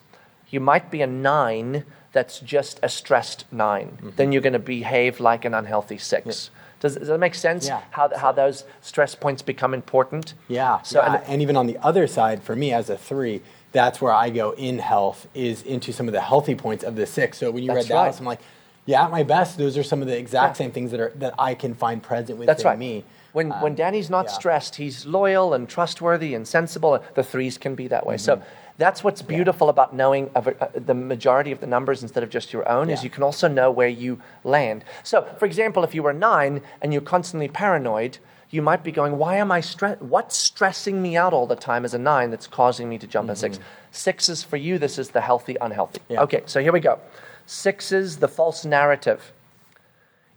You might be a nine that's just a stressed 9 Mm-hmm. then you're going to behave like an unhealthy six. Does, does that make sense? Yeah. How, how those stress points become important? Yeah. So, yeah. and- And, even on the other side, for me as a three, that's where I go in health is into some of the healthy points of the six. So when you read right. I'm like, yeah, at my best, those are some of the exact Yeah. same things that are that I can find present within That's right. me. When, Um, when Danny's not yeah. stressed, he's loyal and trustworthy and sensible. The threes can be that way. So Mm-hmm. that's what's beautiful about knowing of, uh, the majority of the numbers instead of just your own is you can also know where you land. So, for example, if you were nine and you're constantly paranoid, you might be going, "Why am I stressed? What's stressing me out all the time as a nine that's causing me to jump a six? six is for you, this is the healthy, unhealthy. Mm-hmm. Yeah. Okay, so here we go. Sixes, the false narrative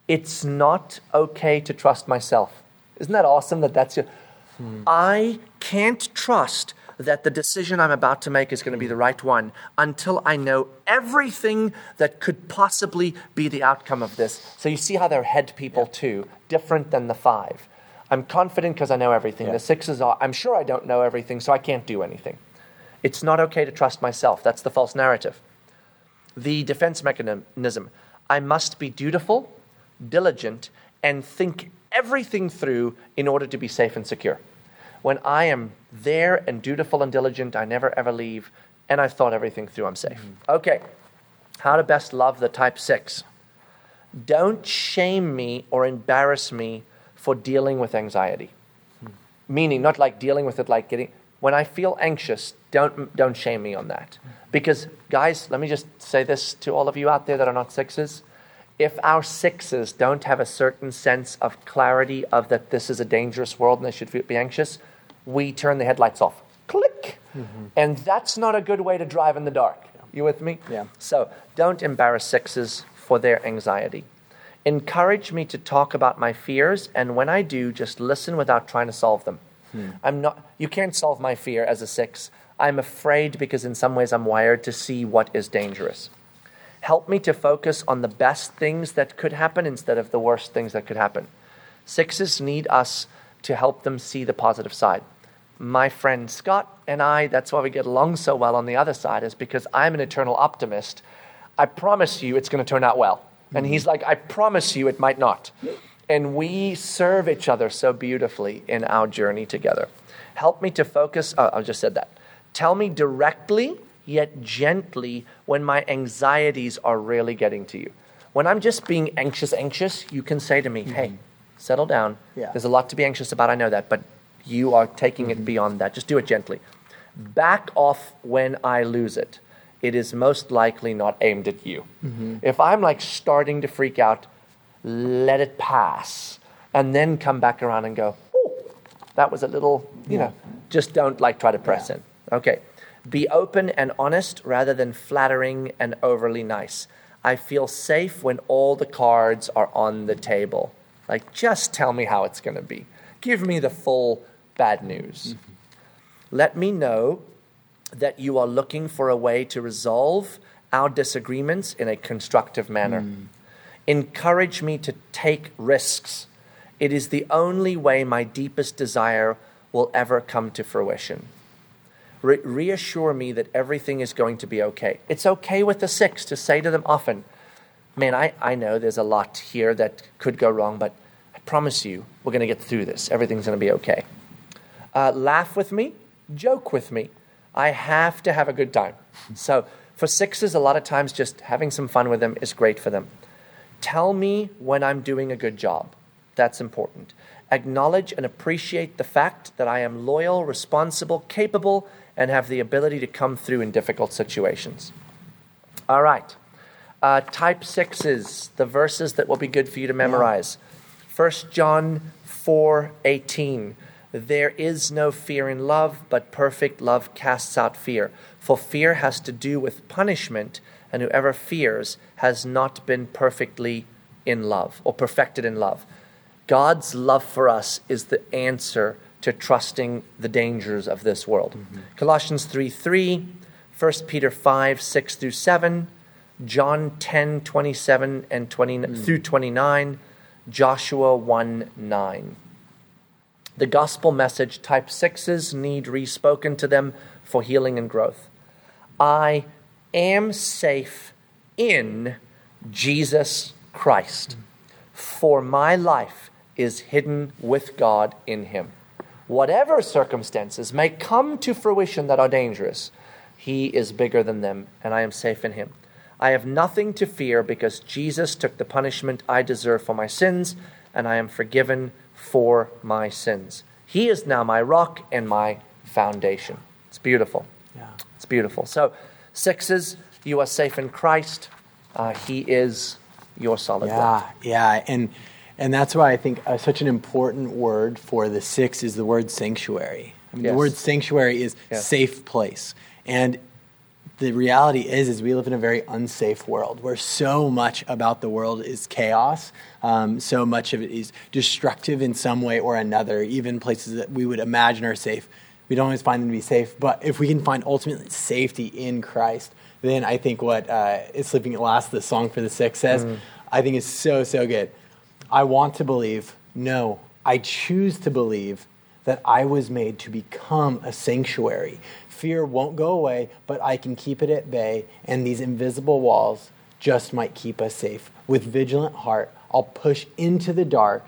it's not okay to trust myself. Isn't that awesome that that's your. I can't trust that the decision I'm about to make is going to be the right one until I know everything that could possibly be the outcome of this. So you see how they're head people too, different than the five. I'm confident because I know everything. Yeah. The sixes are, I'm sure I don't know everything, so I can't do anything. It's not okay to trust myself. That's the false narrative the defense mechanism. I must be dutiful, diligent, and think everything through in order to be safe and secure. When I am there and dutiful and diligent, I never ever leave, and I've thought everything through, I'm safe. Mm-hmm. Okay, how to best love the type six. Don't shame me or embarrass me for dealing with anxiety. Hmm. Meaning, not like dealing with it like getting. When I feel anxious, don't, don't shame me on that. Because, guys, let me just say this to all of you out there that are not sixes. If our sixes don't have a certain sense of clarity of that this is a dangerous world and they should be anxious, we turn the headlights off. Click. Mm-hmm. And that's not a good way to drive in the dark. You with me? Yeah. So don't embarrass sixes for their anxiety. Encourage me to talk about my fears, and when I do, just listen without trying to solve them. Hmm. I'm not. You can't solve my fear as a six. I'm afraid because in some ways I'm wired to see what is dangerous. Help me to focus on the best things that could happen instead of the worst things that could happen. Sixes need us to help them see the positive side. My friend Scott and I, that's why we get along so well on the other side, is because I'm an eternal optimist. I promise you it's going to turn out well. And hmm. he's like, I promise you it might not. And we serve each other so beautifully in our journey together. Help me to focus. Oh, I just said that. Tell me directly yet gently when my anxieties are really getting to you. When I'm just being anxious, anxious, you can say to me, mm-hmm. hey, settle down. Yeah. There's a lot to be anxious about, I know that, but you are taking it mm-hmm. beyond that. Just do it gently. Back off when I lose it. It is most likely not aimed at you. Mm-hmm. If I'm like starting to freak out, let it pass and then come back around and go, oh, that was a little, you know, just don't like try to press in. Okay. Be open and honest rather than flattering and overly nice. I feel safe when all the cards are on the table. Like, just tell me how it's going to be. Give me the full bad news. Mm-hmm. Let me know that you are looking for a way to resolve our disagreements in a constructive manner. Mm. Encourage me to take risks. It is the only way my deepest desire will ever come to fruition. Re- reassure me that everything is going to be okay. It's okay with the six to say to them often, Man, I, I know there's a lot here that could go wrong, but I promise you, we're going to get through this. Everything's going to be okay. Uh, laugh with me, joke with me. I have to have a good time. So, for sixes, a lot of times just having some fun with them is great for them. Tell me when I'm doing a good job. That's important. Acknowledge and appreciate the fact that I am loyal, responsible, capable, and have the ability to come through in difficult situations. All right. Uh, type sixes, the verses that will be good for you to memorize. 1 John 4 18. There is no fear in love, but perfect love casts out fear. For fear has to do with punishment, and whoever fears has not been perfectly in love or perfected in love. God's love for us is the answer to trusting the dangers of this world. Mm-hmm. Colossians 3 3, 1 Peter 5 6 through 7, John 10 27 and 20 mm. through 29, Joshua 1 9. The gospel message type sixes need respoken to them for healing and growth. I am safe in Jesus Christ. For my life is hidden with God in him. Whatever circumstances may come to fruition that are dangerous, he is bigger than them, and I am safe in him. I have nothing to fear because Jesus took the punishment I deserve for my sins, and I am forgiven for my sins. He is now my rock and my foundation. It's beautiful. Yeah. It's beautiful. So, sixes, you are safe in Christ. Uh, he is your solid rock. Yeah, yeah, and and that's why I think uh, such an important word for the six is the word sanctuary. I mean, Yes. The word sanctuary is Yes. safe place, and the reality is is we live in a very unsafe world where so much about the world is chaos. Um, so much of it is destructive in some way or another. Even places that we would imagine are safe, we don't always find them to be safe. But if we can find ultimate safety in Christ, then I think what uh, "It's Sleeping at Last," the song for the sick says, I think is so so good. I want to believe. No, I choose to believe that I was made to become a sanctuary. Fear won't go away, but I can keep it at bay, and these invisible walls just might keep us safe. With vigilant heart, I'll push into the dark,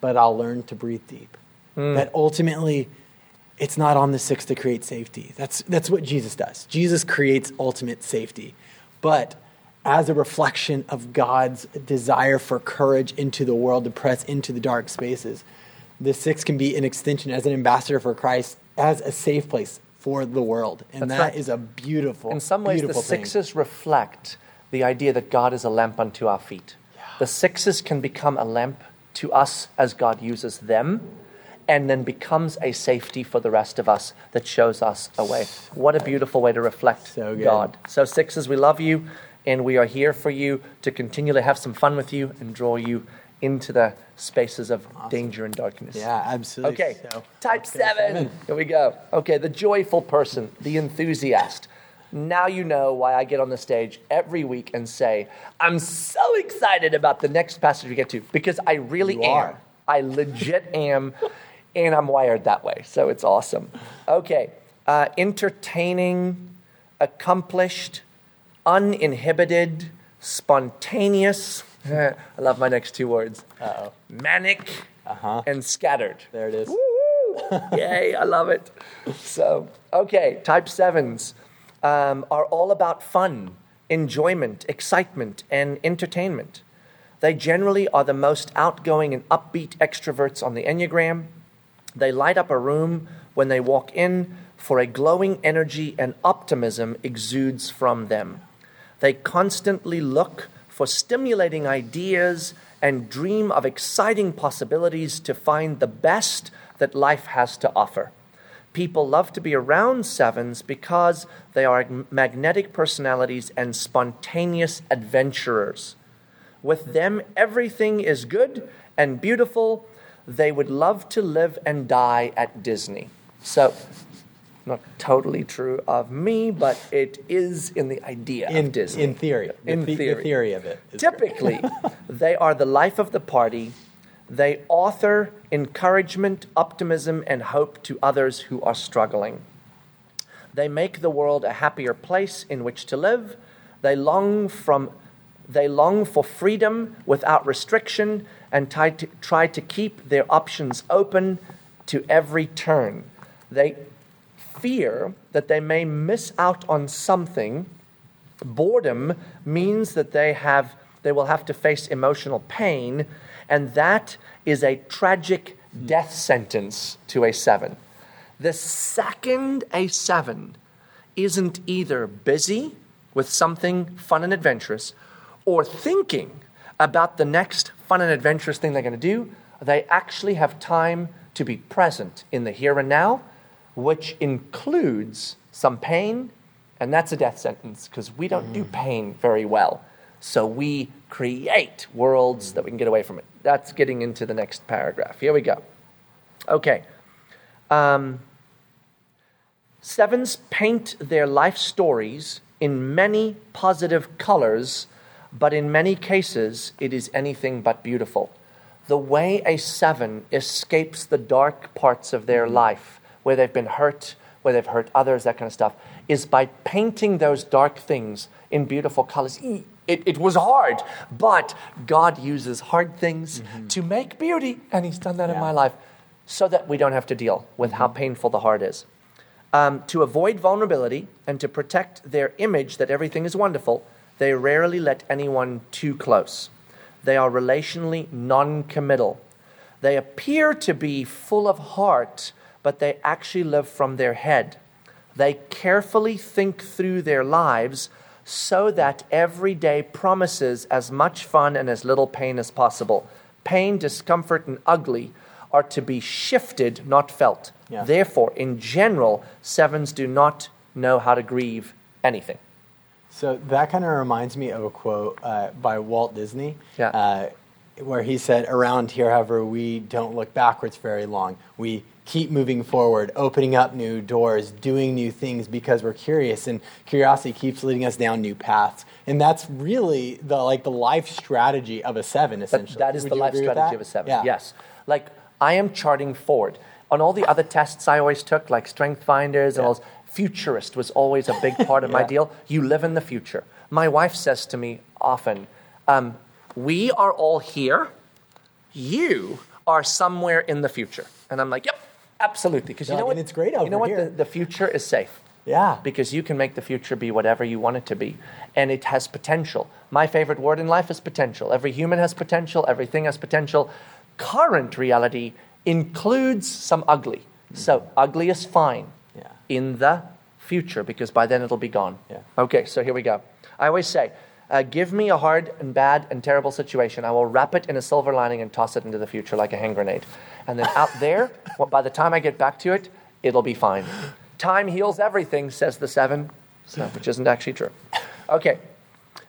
but I'll learn to breathe deep. That ultimately, it's not on the six to create safety. That's, that's what Jesus does. Jesus creates ultimate safety. But as a reflection of God's desire for courage into the world to press into the dark spaces, the six can be an extension as an ambassador for Christ, as a safe place for the world. And That's that is right. a beautiful, In some ways, the thing. sixes reflect the idea that God is a lamp unto our feet. The sixes can become a lamp to us as God uses them, and then becomes a safety for the rest of us that shows us a way. What a beautiful way to reflect So. God. So, sixes, we love you, and we are here for you to continually have some fun with you and draw you into the spaces of danger and darkness. Yeah, absolutely. Okay, So, type let's seven. Here we go. Okay, the joyful person, the enthusiast. Now you know why I get on the stage every week and say, I'm so excited about the next passage we get to, because I really You am. are. I legit am, (laughs) and I'm wired that way, so it's awesome. Okay, uh, entertaining, accomplished, uninhibited, spontaneous. (laughs) I love my next two words. Uh-oh. Manic Uh-huh. and scattered. There it is. Yay, I love it. So, okay, type sevens um, are all about fun, enjoyment, excitement, and entertainment. They generally are the most outgoing and upbeat extroverts on the Enneagram. They light up a room when they walk in, for a glowing energy and optimism exudes from them. They constantly look for stimulating ideas and dream of exciting possibilities to find the best that life has to offer. People love to be around sevens because they are magnetic personalities and spontaneous adventurers. With them, everything is good and beautiful. They would love to live and die at Disney. So, not totally true of me, but it is in the idea In, of Disney. in theory. In the- theory. The theory of it. Typically, (laughs) they are the life of the party. They author encouragement, optimism, and hope to others who are struggling. They make the world a happier place in which to live. They long from they long for freedom without restriction and try to, try to keep their options open to every turn. They fear that they may miss out on something boredom means that they have they will have to face emotional pain and that is a tragic death sentence to a 7 the second a 7 isn't either busy with something fun and adventurous or thinking about the next fun and adventurous thing they're going to do they actually have time to be present in the here and now which includes some pain and that's a death sentence because we don't do pain very well. So we create worlds that we can get away from it. That's getting into the next paragraph. Here we go. Okay. Um, sevens paint their life stories in many positive colors, but in many cases, it is anything but beautiful. The way a seven escapes the dark parts of their life, where they've been hurt, where they've hurt others, that kind of stuff, is by painting those dark things in beautiful colors. It, it was hard, but God uses hard things to make beauty, and He's done that in my life so that we don't have to deal with how painful the heart is. Um, to avoid vulnerability and to protect their image that everything is wonderful, they rarely let anyone too close. They are relationally non committal. They appear to be full of heart, but they actually live from their head. They carefully think through their lives so that every day promises as much fun and as little pain as possible. Pain, discomfort, and ugly are to be shifted, not felt. Yeah. Therefore, in general, sevens do not know how to grieve anything. So that kind of reminds me of a quote uh, by Walt Disney, Yeah. uh, where he said, "Around here, however, we don't look backwards very long. We keep moving forward, opening up new doors, doing new things because we're curious, and curiosity keeps leading us down new paths. And that's really the like the life strategy of a seven, essentially. that is Would the life strategy of a seven. Yeah. Yes. Like, I am charting forward. On all the other tests I always took, like Strength Finders and all those, futurist was always a big part of my (laughs) deal. You live in the future. My wife says to me often, um, We are all here. You are somewhere in the future. And I'm like, Yep, absolutely. Because you Yeah, know and what? it's great You know what? The, the future is safe Yeah. because you can make the future be whatever you want it to be. And it has potential. My favorite word in life is potential. Every human has potential, everything has potential. Current reality includes some ugly. So, ugly is fine Yeah. In the future because by then it'll be gone. Yeah. Okay, so here we go. I always say, uh, give me a hard and bad and terrible situation. I will wrap it in a silver lining and toss it into the future like a hand grenade. And then out (laughs) there, well, by the time I get back to it, it'll be fine. Time heals everything, says the seven, so, which isn't actually true. Okay,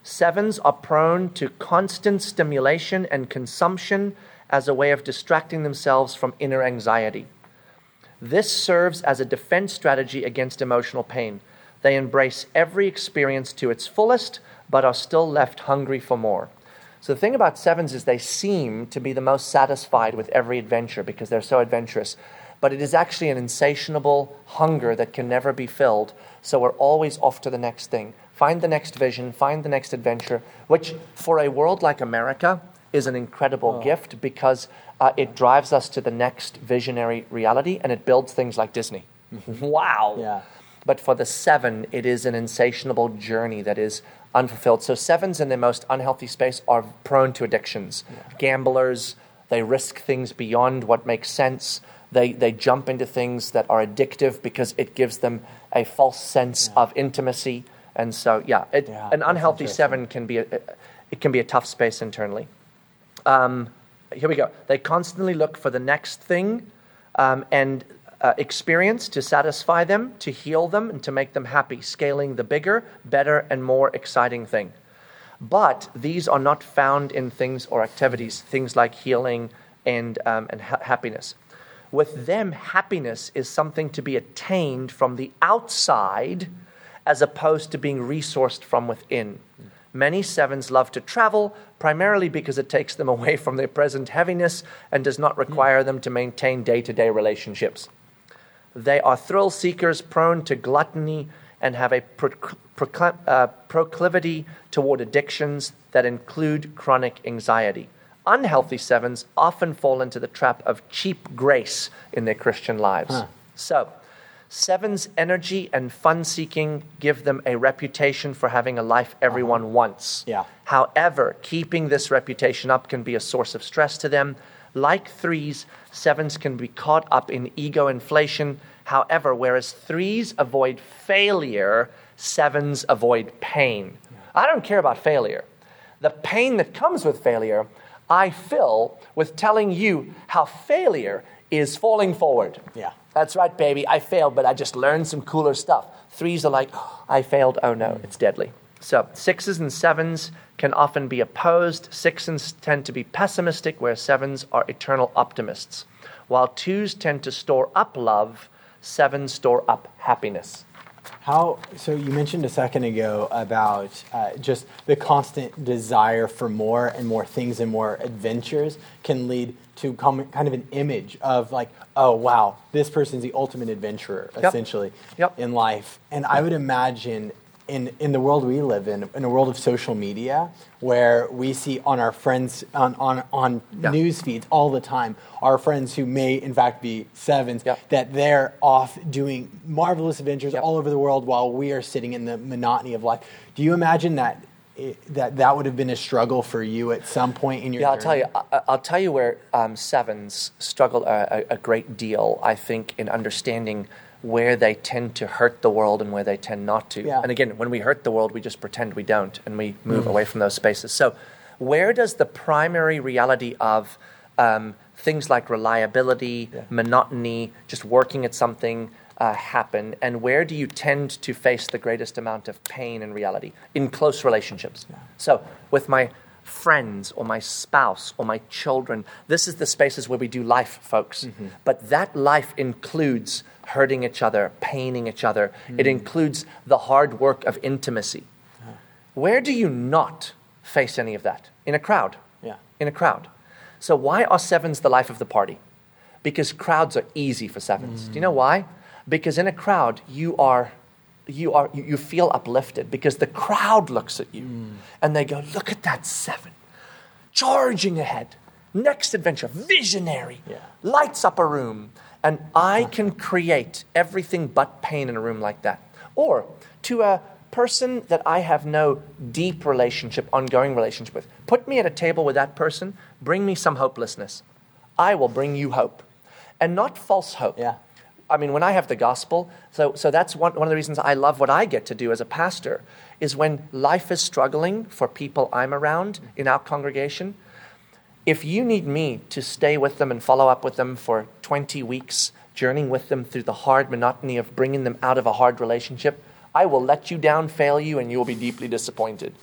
sevens are prone to constant stimulation and consumption as a way of distracting themselves from inner anxiety. This serves as a defense strategy against emotional pain. They embrace every experience to its fullest, but are still left hungry for more. So, the thing about sevens is they seem to be the most satisfied with every adventure because they're so adventurous. But it is actually an insatiable hunger that can never be filled. So, we're always off to the next thing. Find the next vision, find the next adventure, which for a world like America is an incredible gift because uh, it drives us to the next visionary reality and it builds things like Disney. wow. Yeah. But for the seven, it is an insatiable journey that is unfulfilled. So, sevens in their most unhealthy space are prone to addictions. Gamblers, they risk things beyond what makes sense. They, they jump into things that are addictive because it gives them a false sense of intimacy. And so, yeah, it, Yeah, an unhealthy seven can be a, it can be a tough space internally. Um, here we go. They constantly look for the next thing um, and uh, experience to satisfy them, to heal them, and to make them happy, scaling the bigger, better, and more exciting thing. But these are not found in things or activities, things like healing and, um, and ha- happiness. With them, happiness is something to be attained from the outside as opposed to being resourced from within. Many sevens love to travel, primarily because it takes them away from their present heaviness and does not require them to maintain day to day relationships. They are thrill seekers, prone to gluttony, and have a proc- procl- uh, proclivity toward addictions that include chronic anxiety. Unhealthy sevens often fall into the trap of cheap grace in their Christian lives. So, sevens' energy and fun seeking give them a reputation for having a life everyone uh-huh. wants. Yeah. However, keeping this reputation up can be a source of stress to them. Like threes, sevens can be caught up in ego inflation. However, whereas threes avoid failure, sevens avoid pain. I don't care about failure. The pain that comes with failure, I fill with telling you how failure is falling forward. Yeah. That's right, baby. I failed, but I just learned some cooler stuff. Threes are like, "Oh, (gasps) I failed. Oh no, it's deadly. So sixes and sevens can often be opposed. Sixes tend to be pessimistic, where sevens are eternal optimists. While twos tend to store up love, sevens store up happiness. How so? You mentioned a second ago about uh, just the constant desire for more and more things and more adventures can lead to com- kind of an image of like, oh wow, this person's the ultimate adventurer Yep. essentially Yep. in life. And I would imagine in, in the world we live in, in a world of social media, where we see on our friends on on, on Yeah. news feeds all the time, our friends who may in fact be sevens, Yeah. that they're off doing marvelous adventures Yeah. all over the world while we are sitting in the monotony of life. Do you imagine that? It- That that would have been a struggle for you at some point in your Yeah, I'll tell you. I, I'll tell you where um, sevens struggle a, a, great deal. I think in understanding where they tend to hurt the world and where they tend not to. Yeah. And again, when we hurt the world, we just pretend we don't, and we move away from those spaces. So, where does the primary reality of um, things like reliability, monotony, just working at something uh, happen, and where do you tend to face the greatest amount of pain in reality? In close relationships. So, with my friends or my spouse or my children, this is the spaces where we do life, folks. Mm-hmm. But that life includes hurting each other, paining each other, it mm. includes the hard work of intimacy. Where do you not face any of that? In a crowd. Yeah. In a crowd. So, why are sevens the life of the party? Because crowds are easy for sevens. Mm. Do you know why? Because in a crowd, you are. You, are, you feel uplifted because the crowd looks at you mm. and they go, Look at that seven, charging ahead. Next adventure, visionary, Yeah. lights up a room. And I can create everything but pain in a room like that. Or to a person that I have no deep relationship, ongoing relationship with, put me at a table with that person, bring me some hopelessness. I will bring you hope. And not false hope. Yeah. I mean, when I have the gospel, so, so that's one, one of the reasons I love what I get to do as a pastor, is when life is struggling for people I'm around in our congregation, if you need me to stay with them and follow up with them for 20 weeks, journeying with them through the hard monotony of bringing them out of a hard relationship, I will let you down, fail you, and you will be deeply disappointed.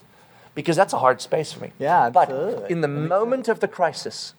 Because that's a hard space for me. Yeah, absolutely. But in the moment of the crisis,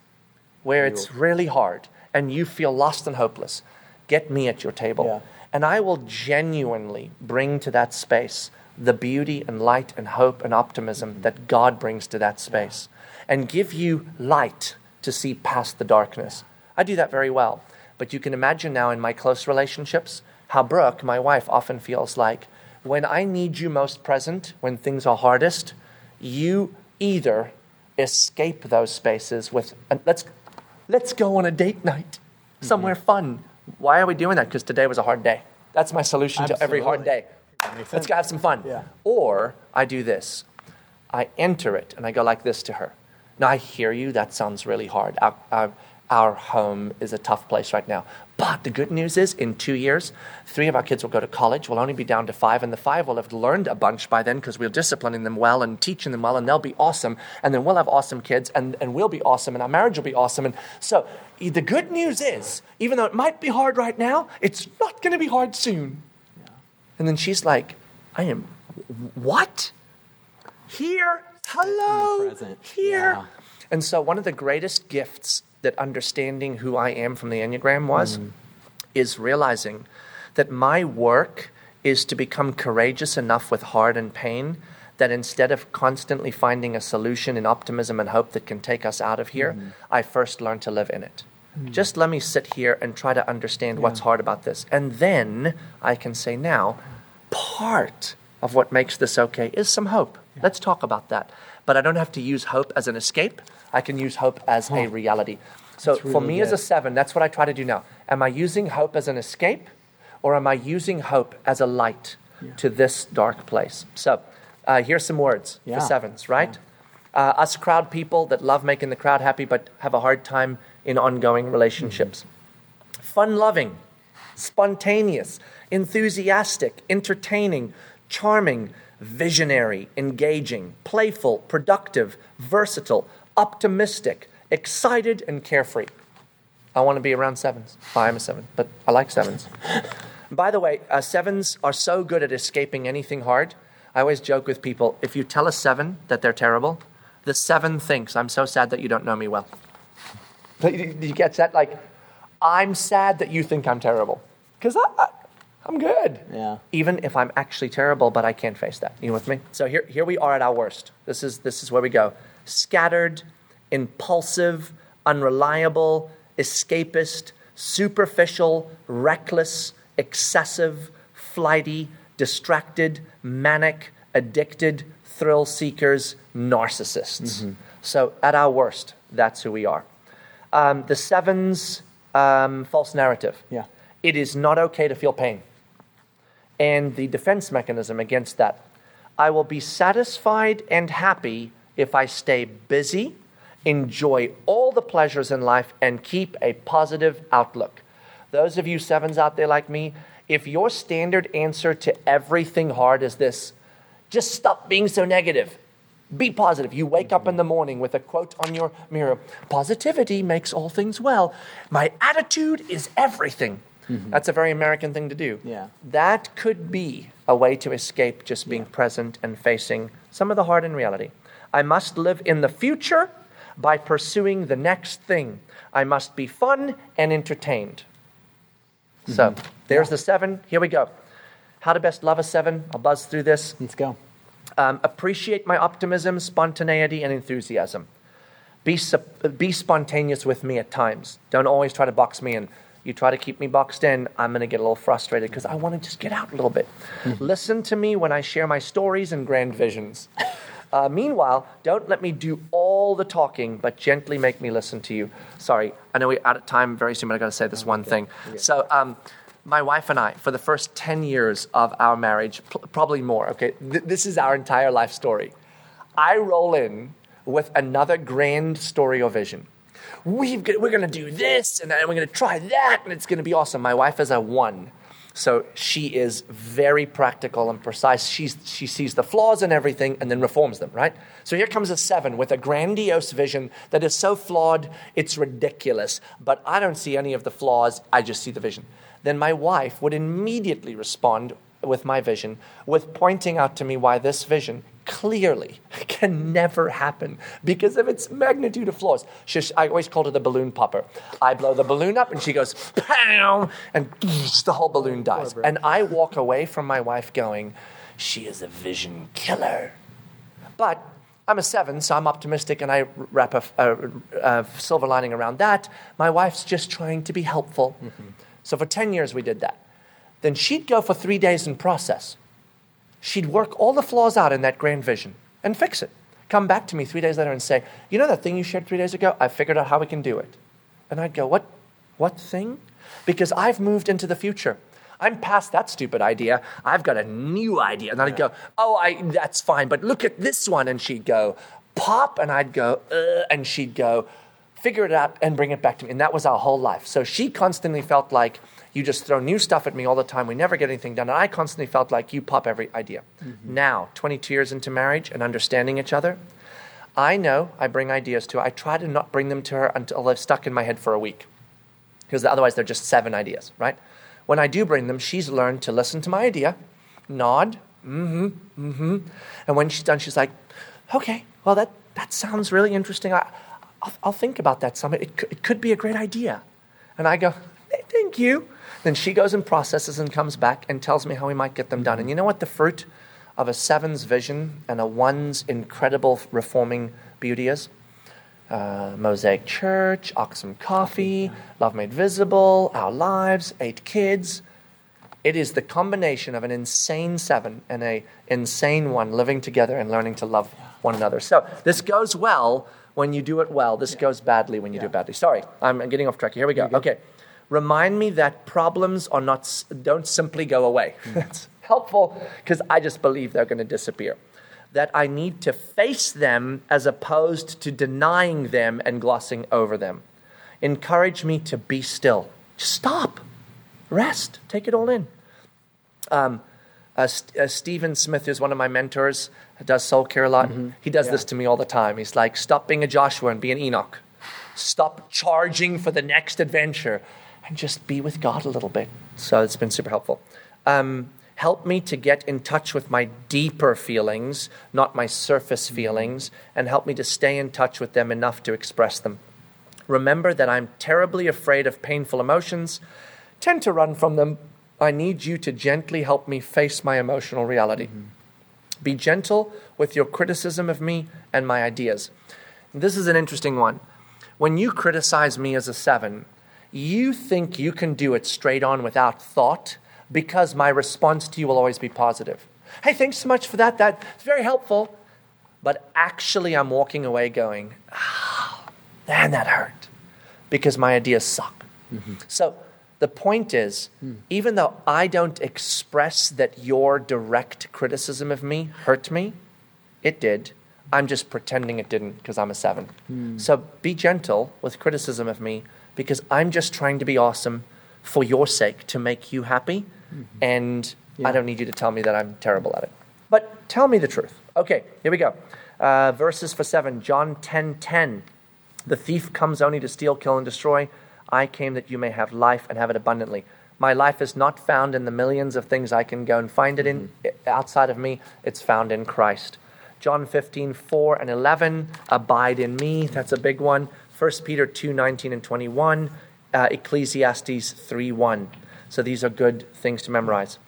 where it's really hard and you feel lost and hopeless, get me at your table. Yeah. And I will genuinely bring to that space the beauty and light and hope and optimism that God brings to that space and give you light to see past the darkness. I do that very well. But you can imagine now in my close relationships how Brooke, my wife, often feels like when I need you most present, when things are hardest, you either escape those spaces with, and let's, let's go on a date night somewhere fun. Why are we doing that? Because today was a hard day. That's my solution to every hard day. Let's go have some fun. Yeah. Or I do this. I enter it and I go like this to her. Now I hear you. That sounds really hard. Our, our, our home is a tough place right now. But the good news is, in two years, three of our kids will go to college. We'll only be down to five, and the five will have learned a bunch by then because we're disciplining them well and teaching them well, and they'll be awesome. And then we'll have awesome kids, and, and we'll be awesome, and our marriage will be awesome. And so the good news is, even though it might be hard right now, it's not going to be hard soon. Yeah. And then she's like, I am, what? Here? Hello? Here? Yeah. And so, one of the greatest gifts that understanding who I am from the Enneagram was mm. is realizing that my work is to become courageous enough with hard and pain that instead of constantly finding a solution in optimism and hope that can take us out of here, mm-hmm. I first learn to live in it. Mm. Just let me sit here and try to understand what's hard about this. And then I can say, now, part of what makes this okay is some hope. Let's talk about that. But I don't have to use hope as an escape. I can use hope as a reality. So That's for really me as a seven, that's what I try to do now. Am I using hope as an escape or am I using hope as a light to this dark place? So uh, here's some words Yeah. for sevens, right? Uh, us crowd people that love making the crowd happy but have a hard time in ongoing relationships. Fun loving, spontaneous, enthusiastic, entertaining, charming, visionary, engaging, playful, productive, versatile, optimistic, excited, and carefree. I want to be around sevens. I'm a seven, but I like sevens. (laughs) By the way, uh, sevens are so good at escaping anything hard. I always joke with people if you tell a seven that they're terrible, the seven thinks, I'm so sad that you don't know me well. Did you get that? Like, I'm sad that you think I'm terrible. Because I, I, I'm good. Yeah. Even if I'm actually terrible, but I can't face that. You with me? So here, here we are at our worst. This is, this is where we go. Scattered, impulsive, unreliable, escapist, superficial, reckless, excessive, flighty, distracted, manic, addicted, thrill seekers, narcissists. Mm-hmm. So, at our worst, that's who we are. Um, the sevens, um, false narrative. Yeah. It is not okay to feel pain. And the defense mechanism against that I will be satisfied and happy if I stay busy, enjoy all the pleasures in life, and keep a positive outlook. Those of you sevens out there like me, if your standard answer to everything hard is this, just stop being so negative. Be positive. You wake up in the morning with a quote on your mirror Positivity makes all things well. My attitude is everything. Mm-hmm. That's a very American thing to do. Yeah. That could be a way to escape just being yeah. present and facing some of the hard in reality. I must live in the future by pursuing the next thing. I must be fun and entertained. Mm-hmm. So there's yeah. the seven. Here we go. How to best love a seven. I'll buzz through this. Let's go. Um, appreciate my optimism, spontaneity, and enthusiasm. Be, be spontaneous with me at times. Don't always try to box me in. You try to keep me boxed in, I'm going to get a little frustrated because I want to just get out a little bit. Mm-hmm. Listen to me when I share my stories and grand visions. Uh, meanwhile, don't let me do all the talking, but gently make me listen to you. Sorry, I know we're out of time very soon, but I got to say this one thing. So, um, my wife and I, for the first 10 years of our marriage, probably more, okay, th- this is our entire life story. I roll in with another grand story or vision we we're going to do this and we're going to try that and it's going to be awesome. My wife is a one. So she is very practical and precise. She's, she sees the flaws in everything and then reforms them, right? So here comes a seven with a grandiose vision that is so flawed, it's ridiculous. But I don't see any of the flaws, I just see the vision. Then my wife would immediately respond with my vision, with pointing out to me why this vision clearly (laughs) can never happen because of its magnitude of flaws. She, I always called her the balloon popper. I blow the balloon up and she goes, pow, and (laughs) the whole balloon dies. And I walk away from my wife going, she is a vision killer. But I'm a seven, so I'm optimistic and I wrap a, a, a silver lining around that. My wife's just trying to be helpful. Mm-hmm. So for 10 years we did that. Then she'd go for three days and process she'd work all the flaws out in that grand vision and fix it. Come back to me three days later and say, You know that thing you shared three days ago? I figured out how we can do it. And I'd go, What, what thing? Because I've moved into the future. I'm past that stupid idea. I've got a new idea. And I'd go, Oh, I, that's fine, but look at this one. And she'd go, Pop. And I'd go, uh, And she'd go, Figure it out and bring it back to me. And that was our whole life. So she constantly felt like, you just throw new stuff at me all the time. We never get anything done. And I constantly felt like you pop every idea. Mm-hmm. Now, 22 years into marriage and understanding each other, I know I bring ideas to her. I try to not bring them to her until they're stuck in my head for a week. Because otherwise, they're just seven ideas, right? When I do bring them, she's learned to listen to my idea, nod, mm hmm, mm hmm. And when she's done, she's like, okay, well, that, that sounds really interesting. I, I'll, I'll think about that some. It, it could be a great idea. And I go, thank you. Then she goes and processes and comes back and tells me how we might get them done. And you know what the fruit of a seven's vision and a one's incredible reforming beauty is? Uh, Mosaic Church, Oxum Coffee, Love Made Visible, Our Lives, Eight Kids. It is the combination of an insane seven and a insane one living together and learning to love one another. So this goes well when you do it well. This yeah. goes badly when you yeah. do it badly. Sorry, I'm getting off track. Here we go. Okay remind me that problems are not, don't simply go away. (laughs) That's helpful because I just believe they're going to disappear. That I need to face them as opposed to denying them and glossing over them. Encourage me to be still. Just stop. Rest. Take it all in. Um, uh, uh, Stephen Smith is one of my mentors, does soul care a lot. Mm-hmm. He does yeah. this to me all the time. He's like, stop being a Joshua and be an Enoch. Stop charging for the next adventure and just be with God a little bit. So it's been super helpful. Um, help me to get in touch with my deeper feelings, not my surface feelings, and help me to stay in touch with them enough to express them. Remember that I'm terribly afraid of painful emotions, tend to run from them. I need you to gently help me face my emotional reality. Mm-hmm. Be gentle with your criticism of me and my ideas. This is an interesting one. When you criticize me as a seven, you think you can do it straight on without thought, because my response to you will always be positive. Hey, thanks so much for that. That's very helpful. But actually, I'm walking away going, oh, man, that hurt because my ideas suck. Mm-hmm. So the point is, mm. even though I don't express that your direct criticism of me hurt me, it did. I'm just pretending it didn't because I'm a seven. Mm. So be gentle with criticism of me because I'm just trying to be awesome for your sake to make you happy. Mm-hmm. And yeah. I don't need you to tell me that I'm terrible at it. But tell me the truth. Okay, here we go. Uh, verses for seven, John 10 10. The thief comes only to steal, kill, and destroy. I came that you may have life and have it abundantly. My life is not found in the millions of things I can go and find it in mm-hmm. outside of me. It's found in Christ. John 15, 4 and 11, abide in me. That's a big one. 1 Peter 2, 19 and 21, uh, Ecclesiastes 3, 1. So these are good things to memorize.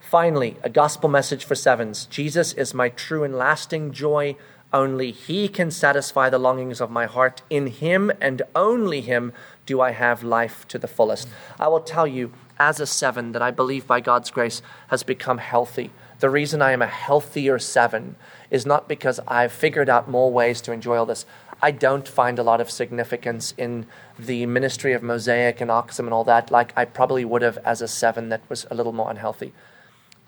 Finally, a gospel message for sevens Jesus is my true and lasting joy. Only He can satisfy the longings of my heart. In Him and only Him do I have life to the fullest. I will tell you, as a seven, that I believe by God's grace has become healthy. The reason I am a healthier seven is not because I've figured out more ways to enjoy all this. I don't find a lot of significance in the ministry of Mosaic and Oxum and all that, like I probably would have as a seven that was a little more unhealthy.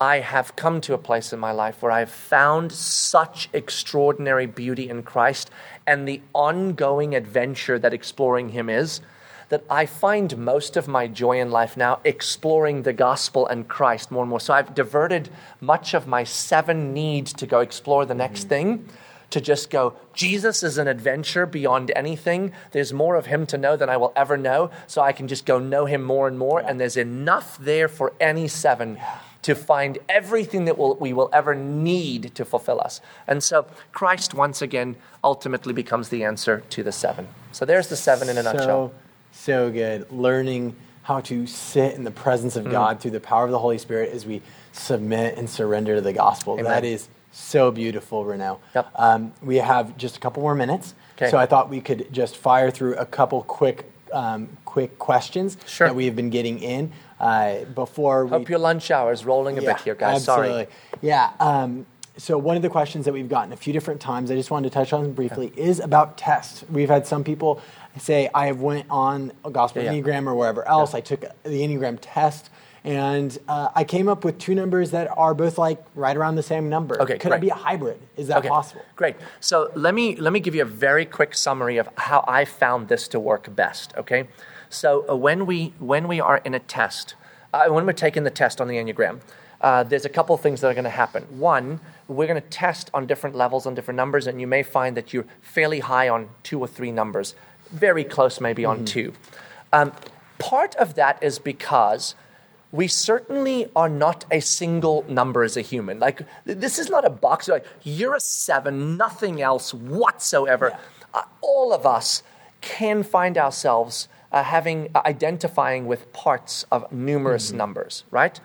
I have come to a place in my life where I've found such extraordinary beauty in Christ and the ongoing adventure that exploring Him is that I find most of my joy in life now exploring the gospel and Christ more and more. So I've diverted much of my seven need to go explore the next mm-hmm. thing to just go, Jesus is an adventure beyond anything. There's more of him to know than I will ever know. So I can just go know him more and more. Yeah. And there's enough there for any seven. Yeah to find everything that we'll, we will ever need to fulfill us. And so Christ, once again, ultimately becomes the answer to the seven. So there's the seven in a so, nutshell. So good. Learning how to sit in the presence of mm. God through the power of the Holy Spirit as we submit and surrender to the gospel. Amen. That is so beautiful, Renaud. Yep. Um, we have just a couple more minutes. Okay. So I thought we could just fire through a couple quick um, quick questions sure. that we have been getting in uh, before. We, Hope your lunch hour is rolling a yeah, bit here, guys. Absolutely. Sorry. Yeah. Um, so one of the questions that we've gotten a few different times, I just wanted to touch on briefly, yeah. is about tests. We've had some people say, "I have went on a Gospel yeah, Enneagram or wherever else. I took the Enneagram test." and uh, I came up with two numbers that are both like right around the same number. Okay, could great. it be a hybrid? Is that okay, possible? Great. So let me let me give you a very quick summary of how I found this to work best. Okay, so uh, when we when we are in a test, uh, when we're taking the test on the enneagram, uh, there's a couple of things that are going to happen. One, we're going to test on different levels on different numbers, and you may find that you're fairly high on two or three numbers, very close maybe on mm-hmm. two. Um, part of that is because we certainly are not a single number as a human. Like, this is not a box. Like, you're a seven, nothing else whatsoever. Yeah. Uh, all of us can find ourselves uh, having uh, identifying with parts of numerous mm-hmm. numbers, right?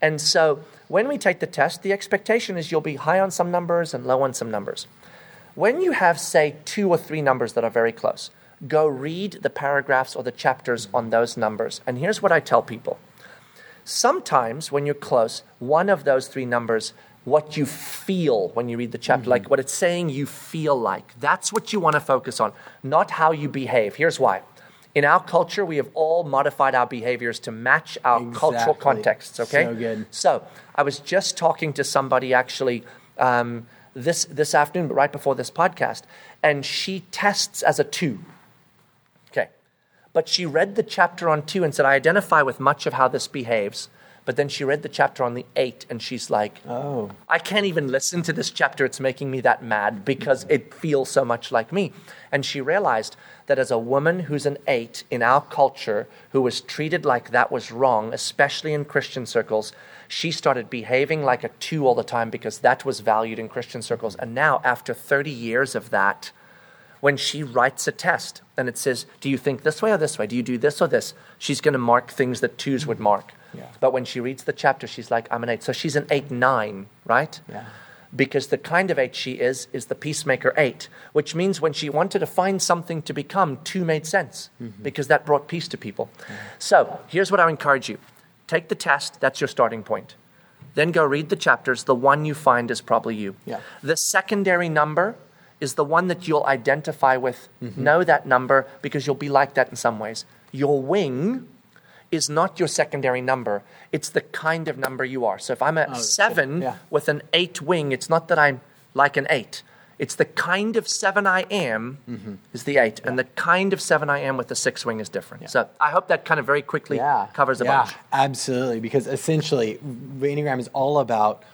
And so when we take the test, the expectation is you'll be high on some numbers and low on some numbers. When you have, say, two or three numbers that are very close, go read the paragraphs or the chapters on those numbers. And here's what I tell people Sometimes when you're close, one of those three numbers, what you feel when you read the chapter, mm-hmm. like what it's saying you feel like, that's what you want to focus on, not how you behave. Here's why. In our culture, we have all modified our behaviors to match our exactly. cultural contexts, okay? So good. So I was just talking to somebody actually um, this, this afternoon, but right before this podcast, and she tests as a two. But she read the chapter on two and said, I identify with much of how this behaves. But then she read the chapter on the eight and she's like, Oh. I can't even listen to this chapter. It's making me that mad because it feels so much like me. And she realized that as a woman who's an eight in our culture, who was treated like that was wrong, especially in Christian circles, she started behaving like a two all the time because that was valued in Christian circles. And now, after 30 years of that, when she writes a test and it says, Do you think this way or this way? Do you do this or this? She's going to mark things that twos would mark. Yeah. But when she reads the chapter, she's like, I'm an eight. So she's an eight nine, right? Yeah. Because the kind of eight she is, is the peacemaker eight, which means when she wanted to find something to become, two made sense mm-hmm. because that brought peace to people. Mm-hmm. So here's what I encourage you take the test, that's your starting point. Then go read the chapters. The one you find is probably you. Yeah. The secondary number is the one that you'll identify with. Know that number because you'll be like that in some ways. Your wing is not your secondary number, it's the kind of number you are. So if I'm a seven yeah. with an eight wing, it's not that I'm like an eight. It's the kind of seven I am Mm-hmm. is the eight, and the kind of seven I am with the six wing is different. So I hope that kind of very quickly yeah. covers a yeah, bunch. Absolutely, because essentially, Enneagram is all about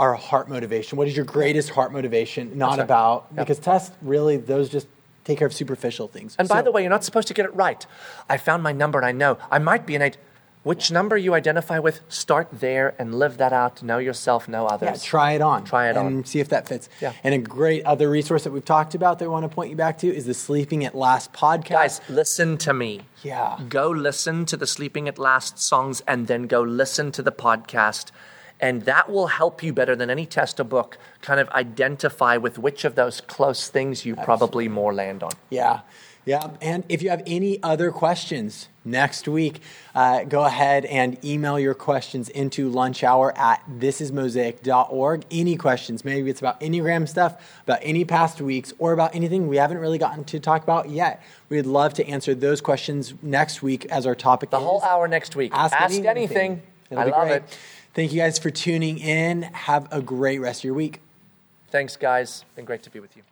our heart motivation. What is your greatest heart motivation? Not right. about Yep. because tests really those just take care of superficial things. And by the way, you're not supposed to get it right. I found my number and I know I might be an eight. Which number you identify with, start there and live that out. Know yourself, know others. Yeah, try it on. Try it on and on. see if that fits. Yeah. And a great other resource that we've talked about that we want to point you back to is the Sleeping at Last podcast. Guys, listen to me. Yeah. Go listen to the Sleeping at Last songs and then go listen to the podcast. And that will help you better than any test or book kind of identify with which of those close things you probably more land on. Yeah. Yeah. And if you have any other questions next week, uh, go ahead and email your questions into lunch hour at thisismosaic.org. Any questions, maybe it's about Enneagram stuff, about any past weeks, or about anything we haven't really gotten to talk about yet. We'd love to answer those questions next week as our topic The is. whole hour next week. Ask, anything. anything. I love great. it. Thank you guys for tuning in. Have a great rest of your week. Thanks, guys. Been great to be with you.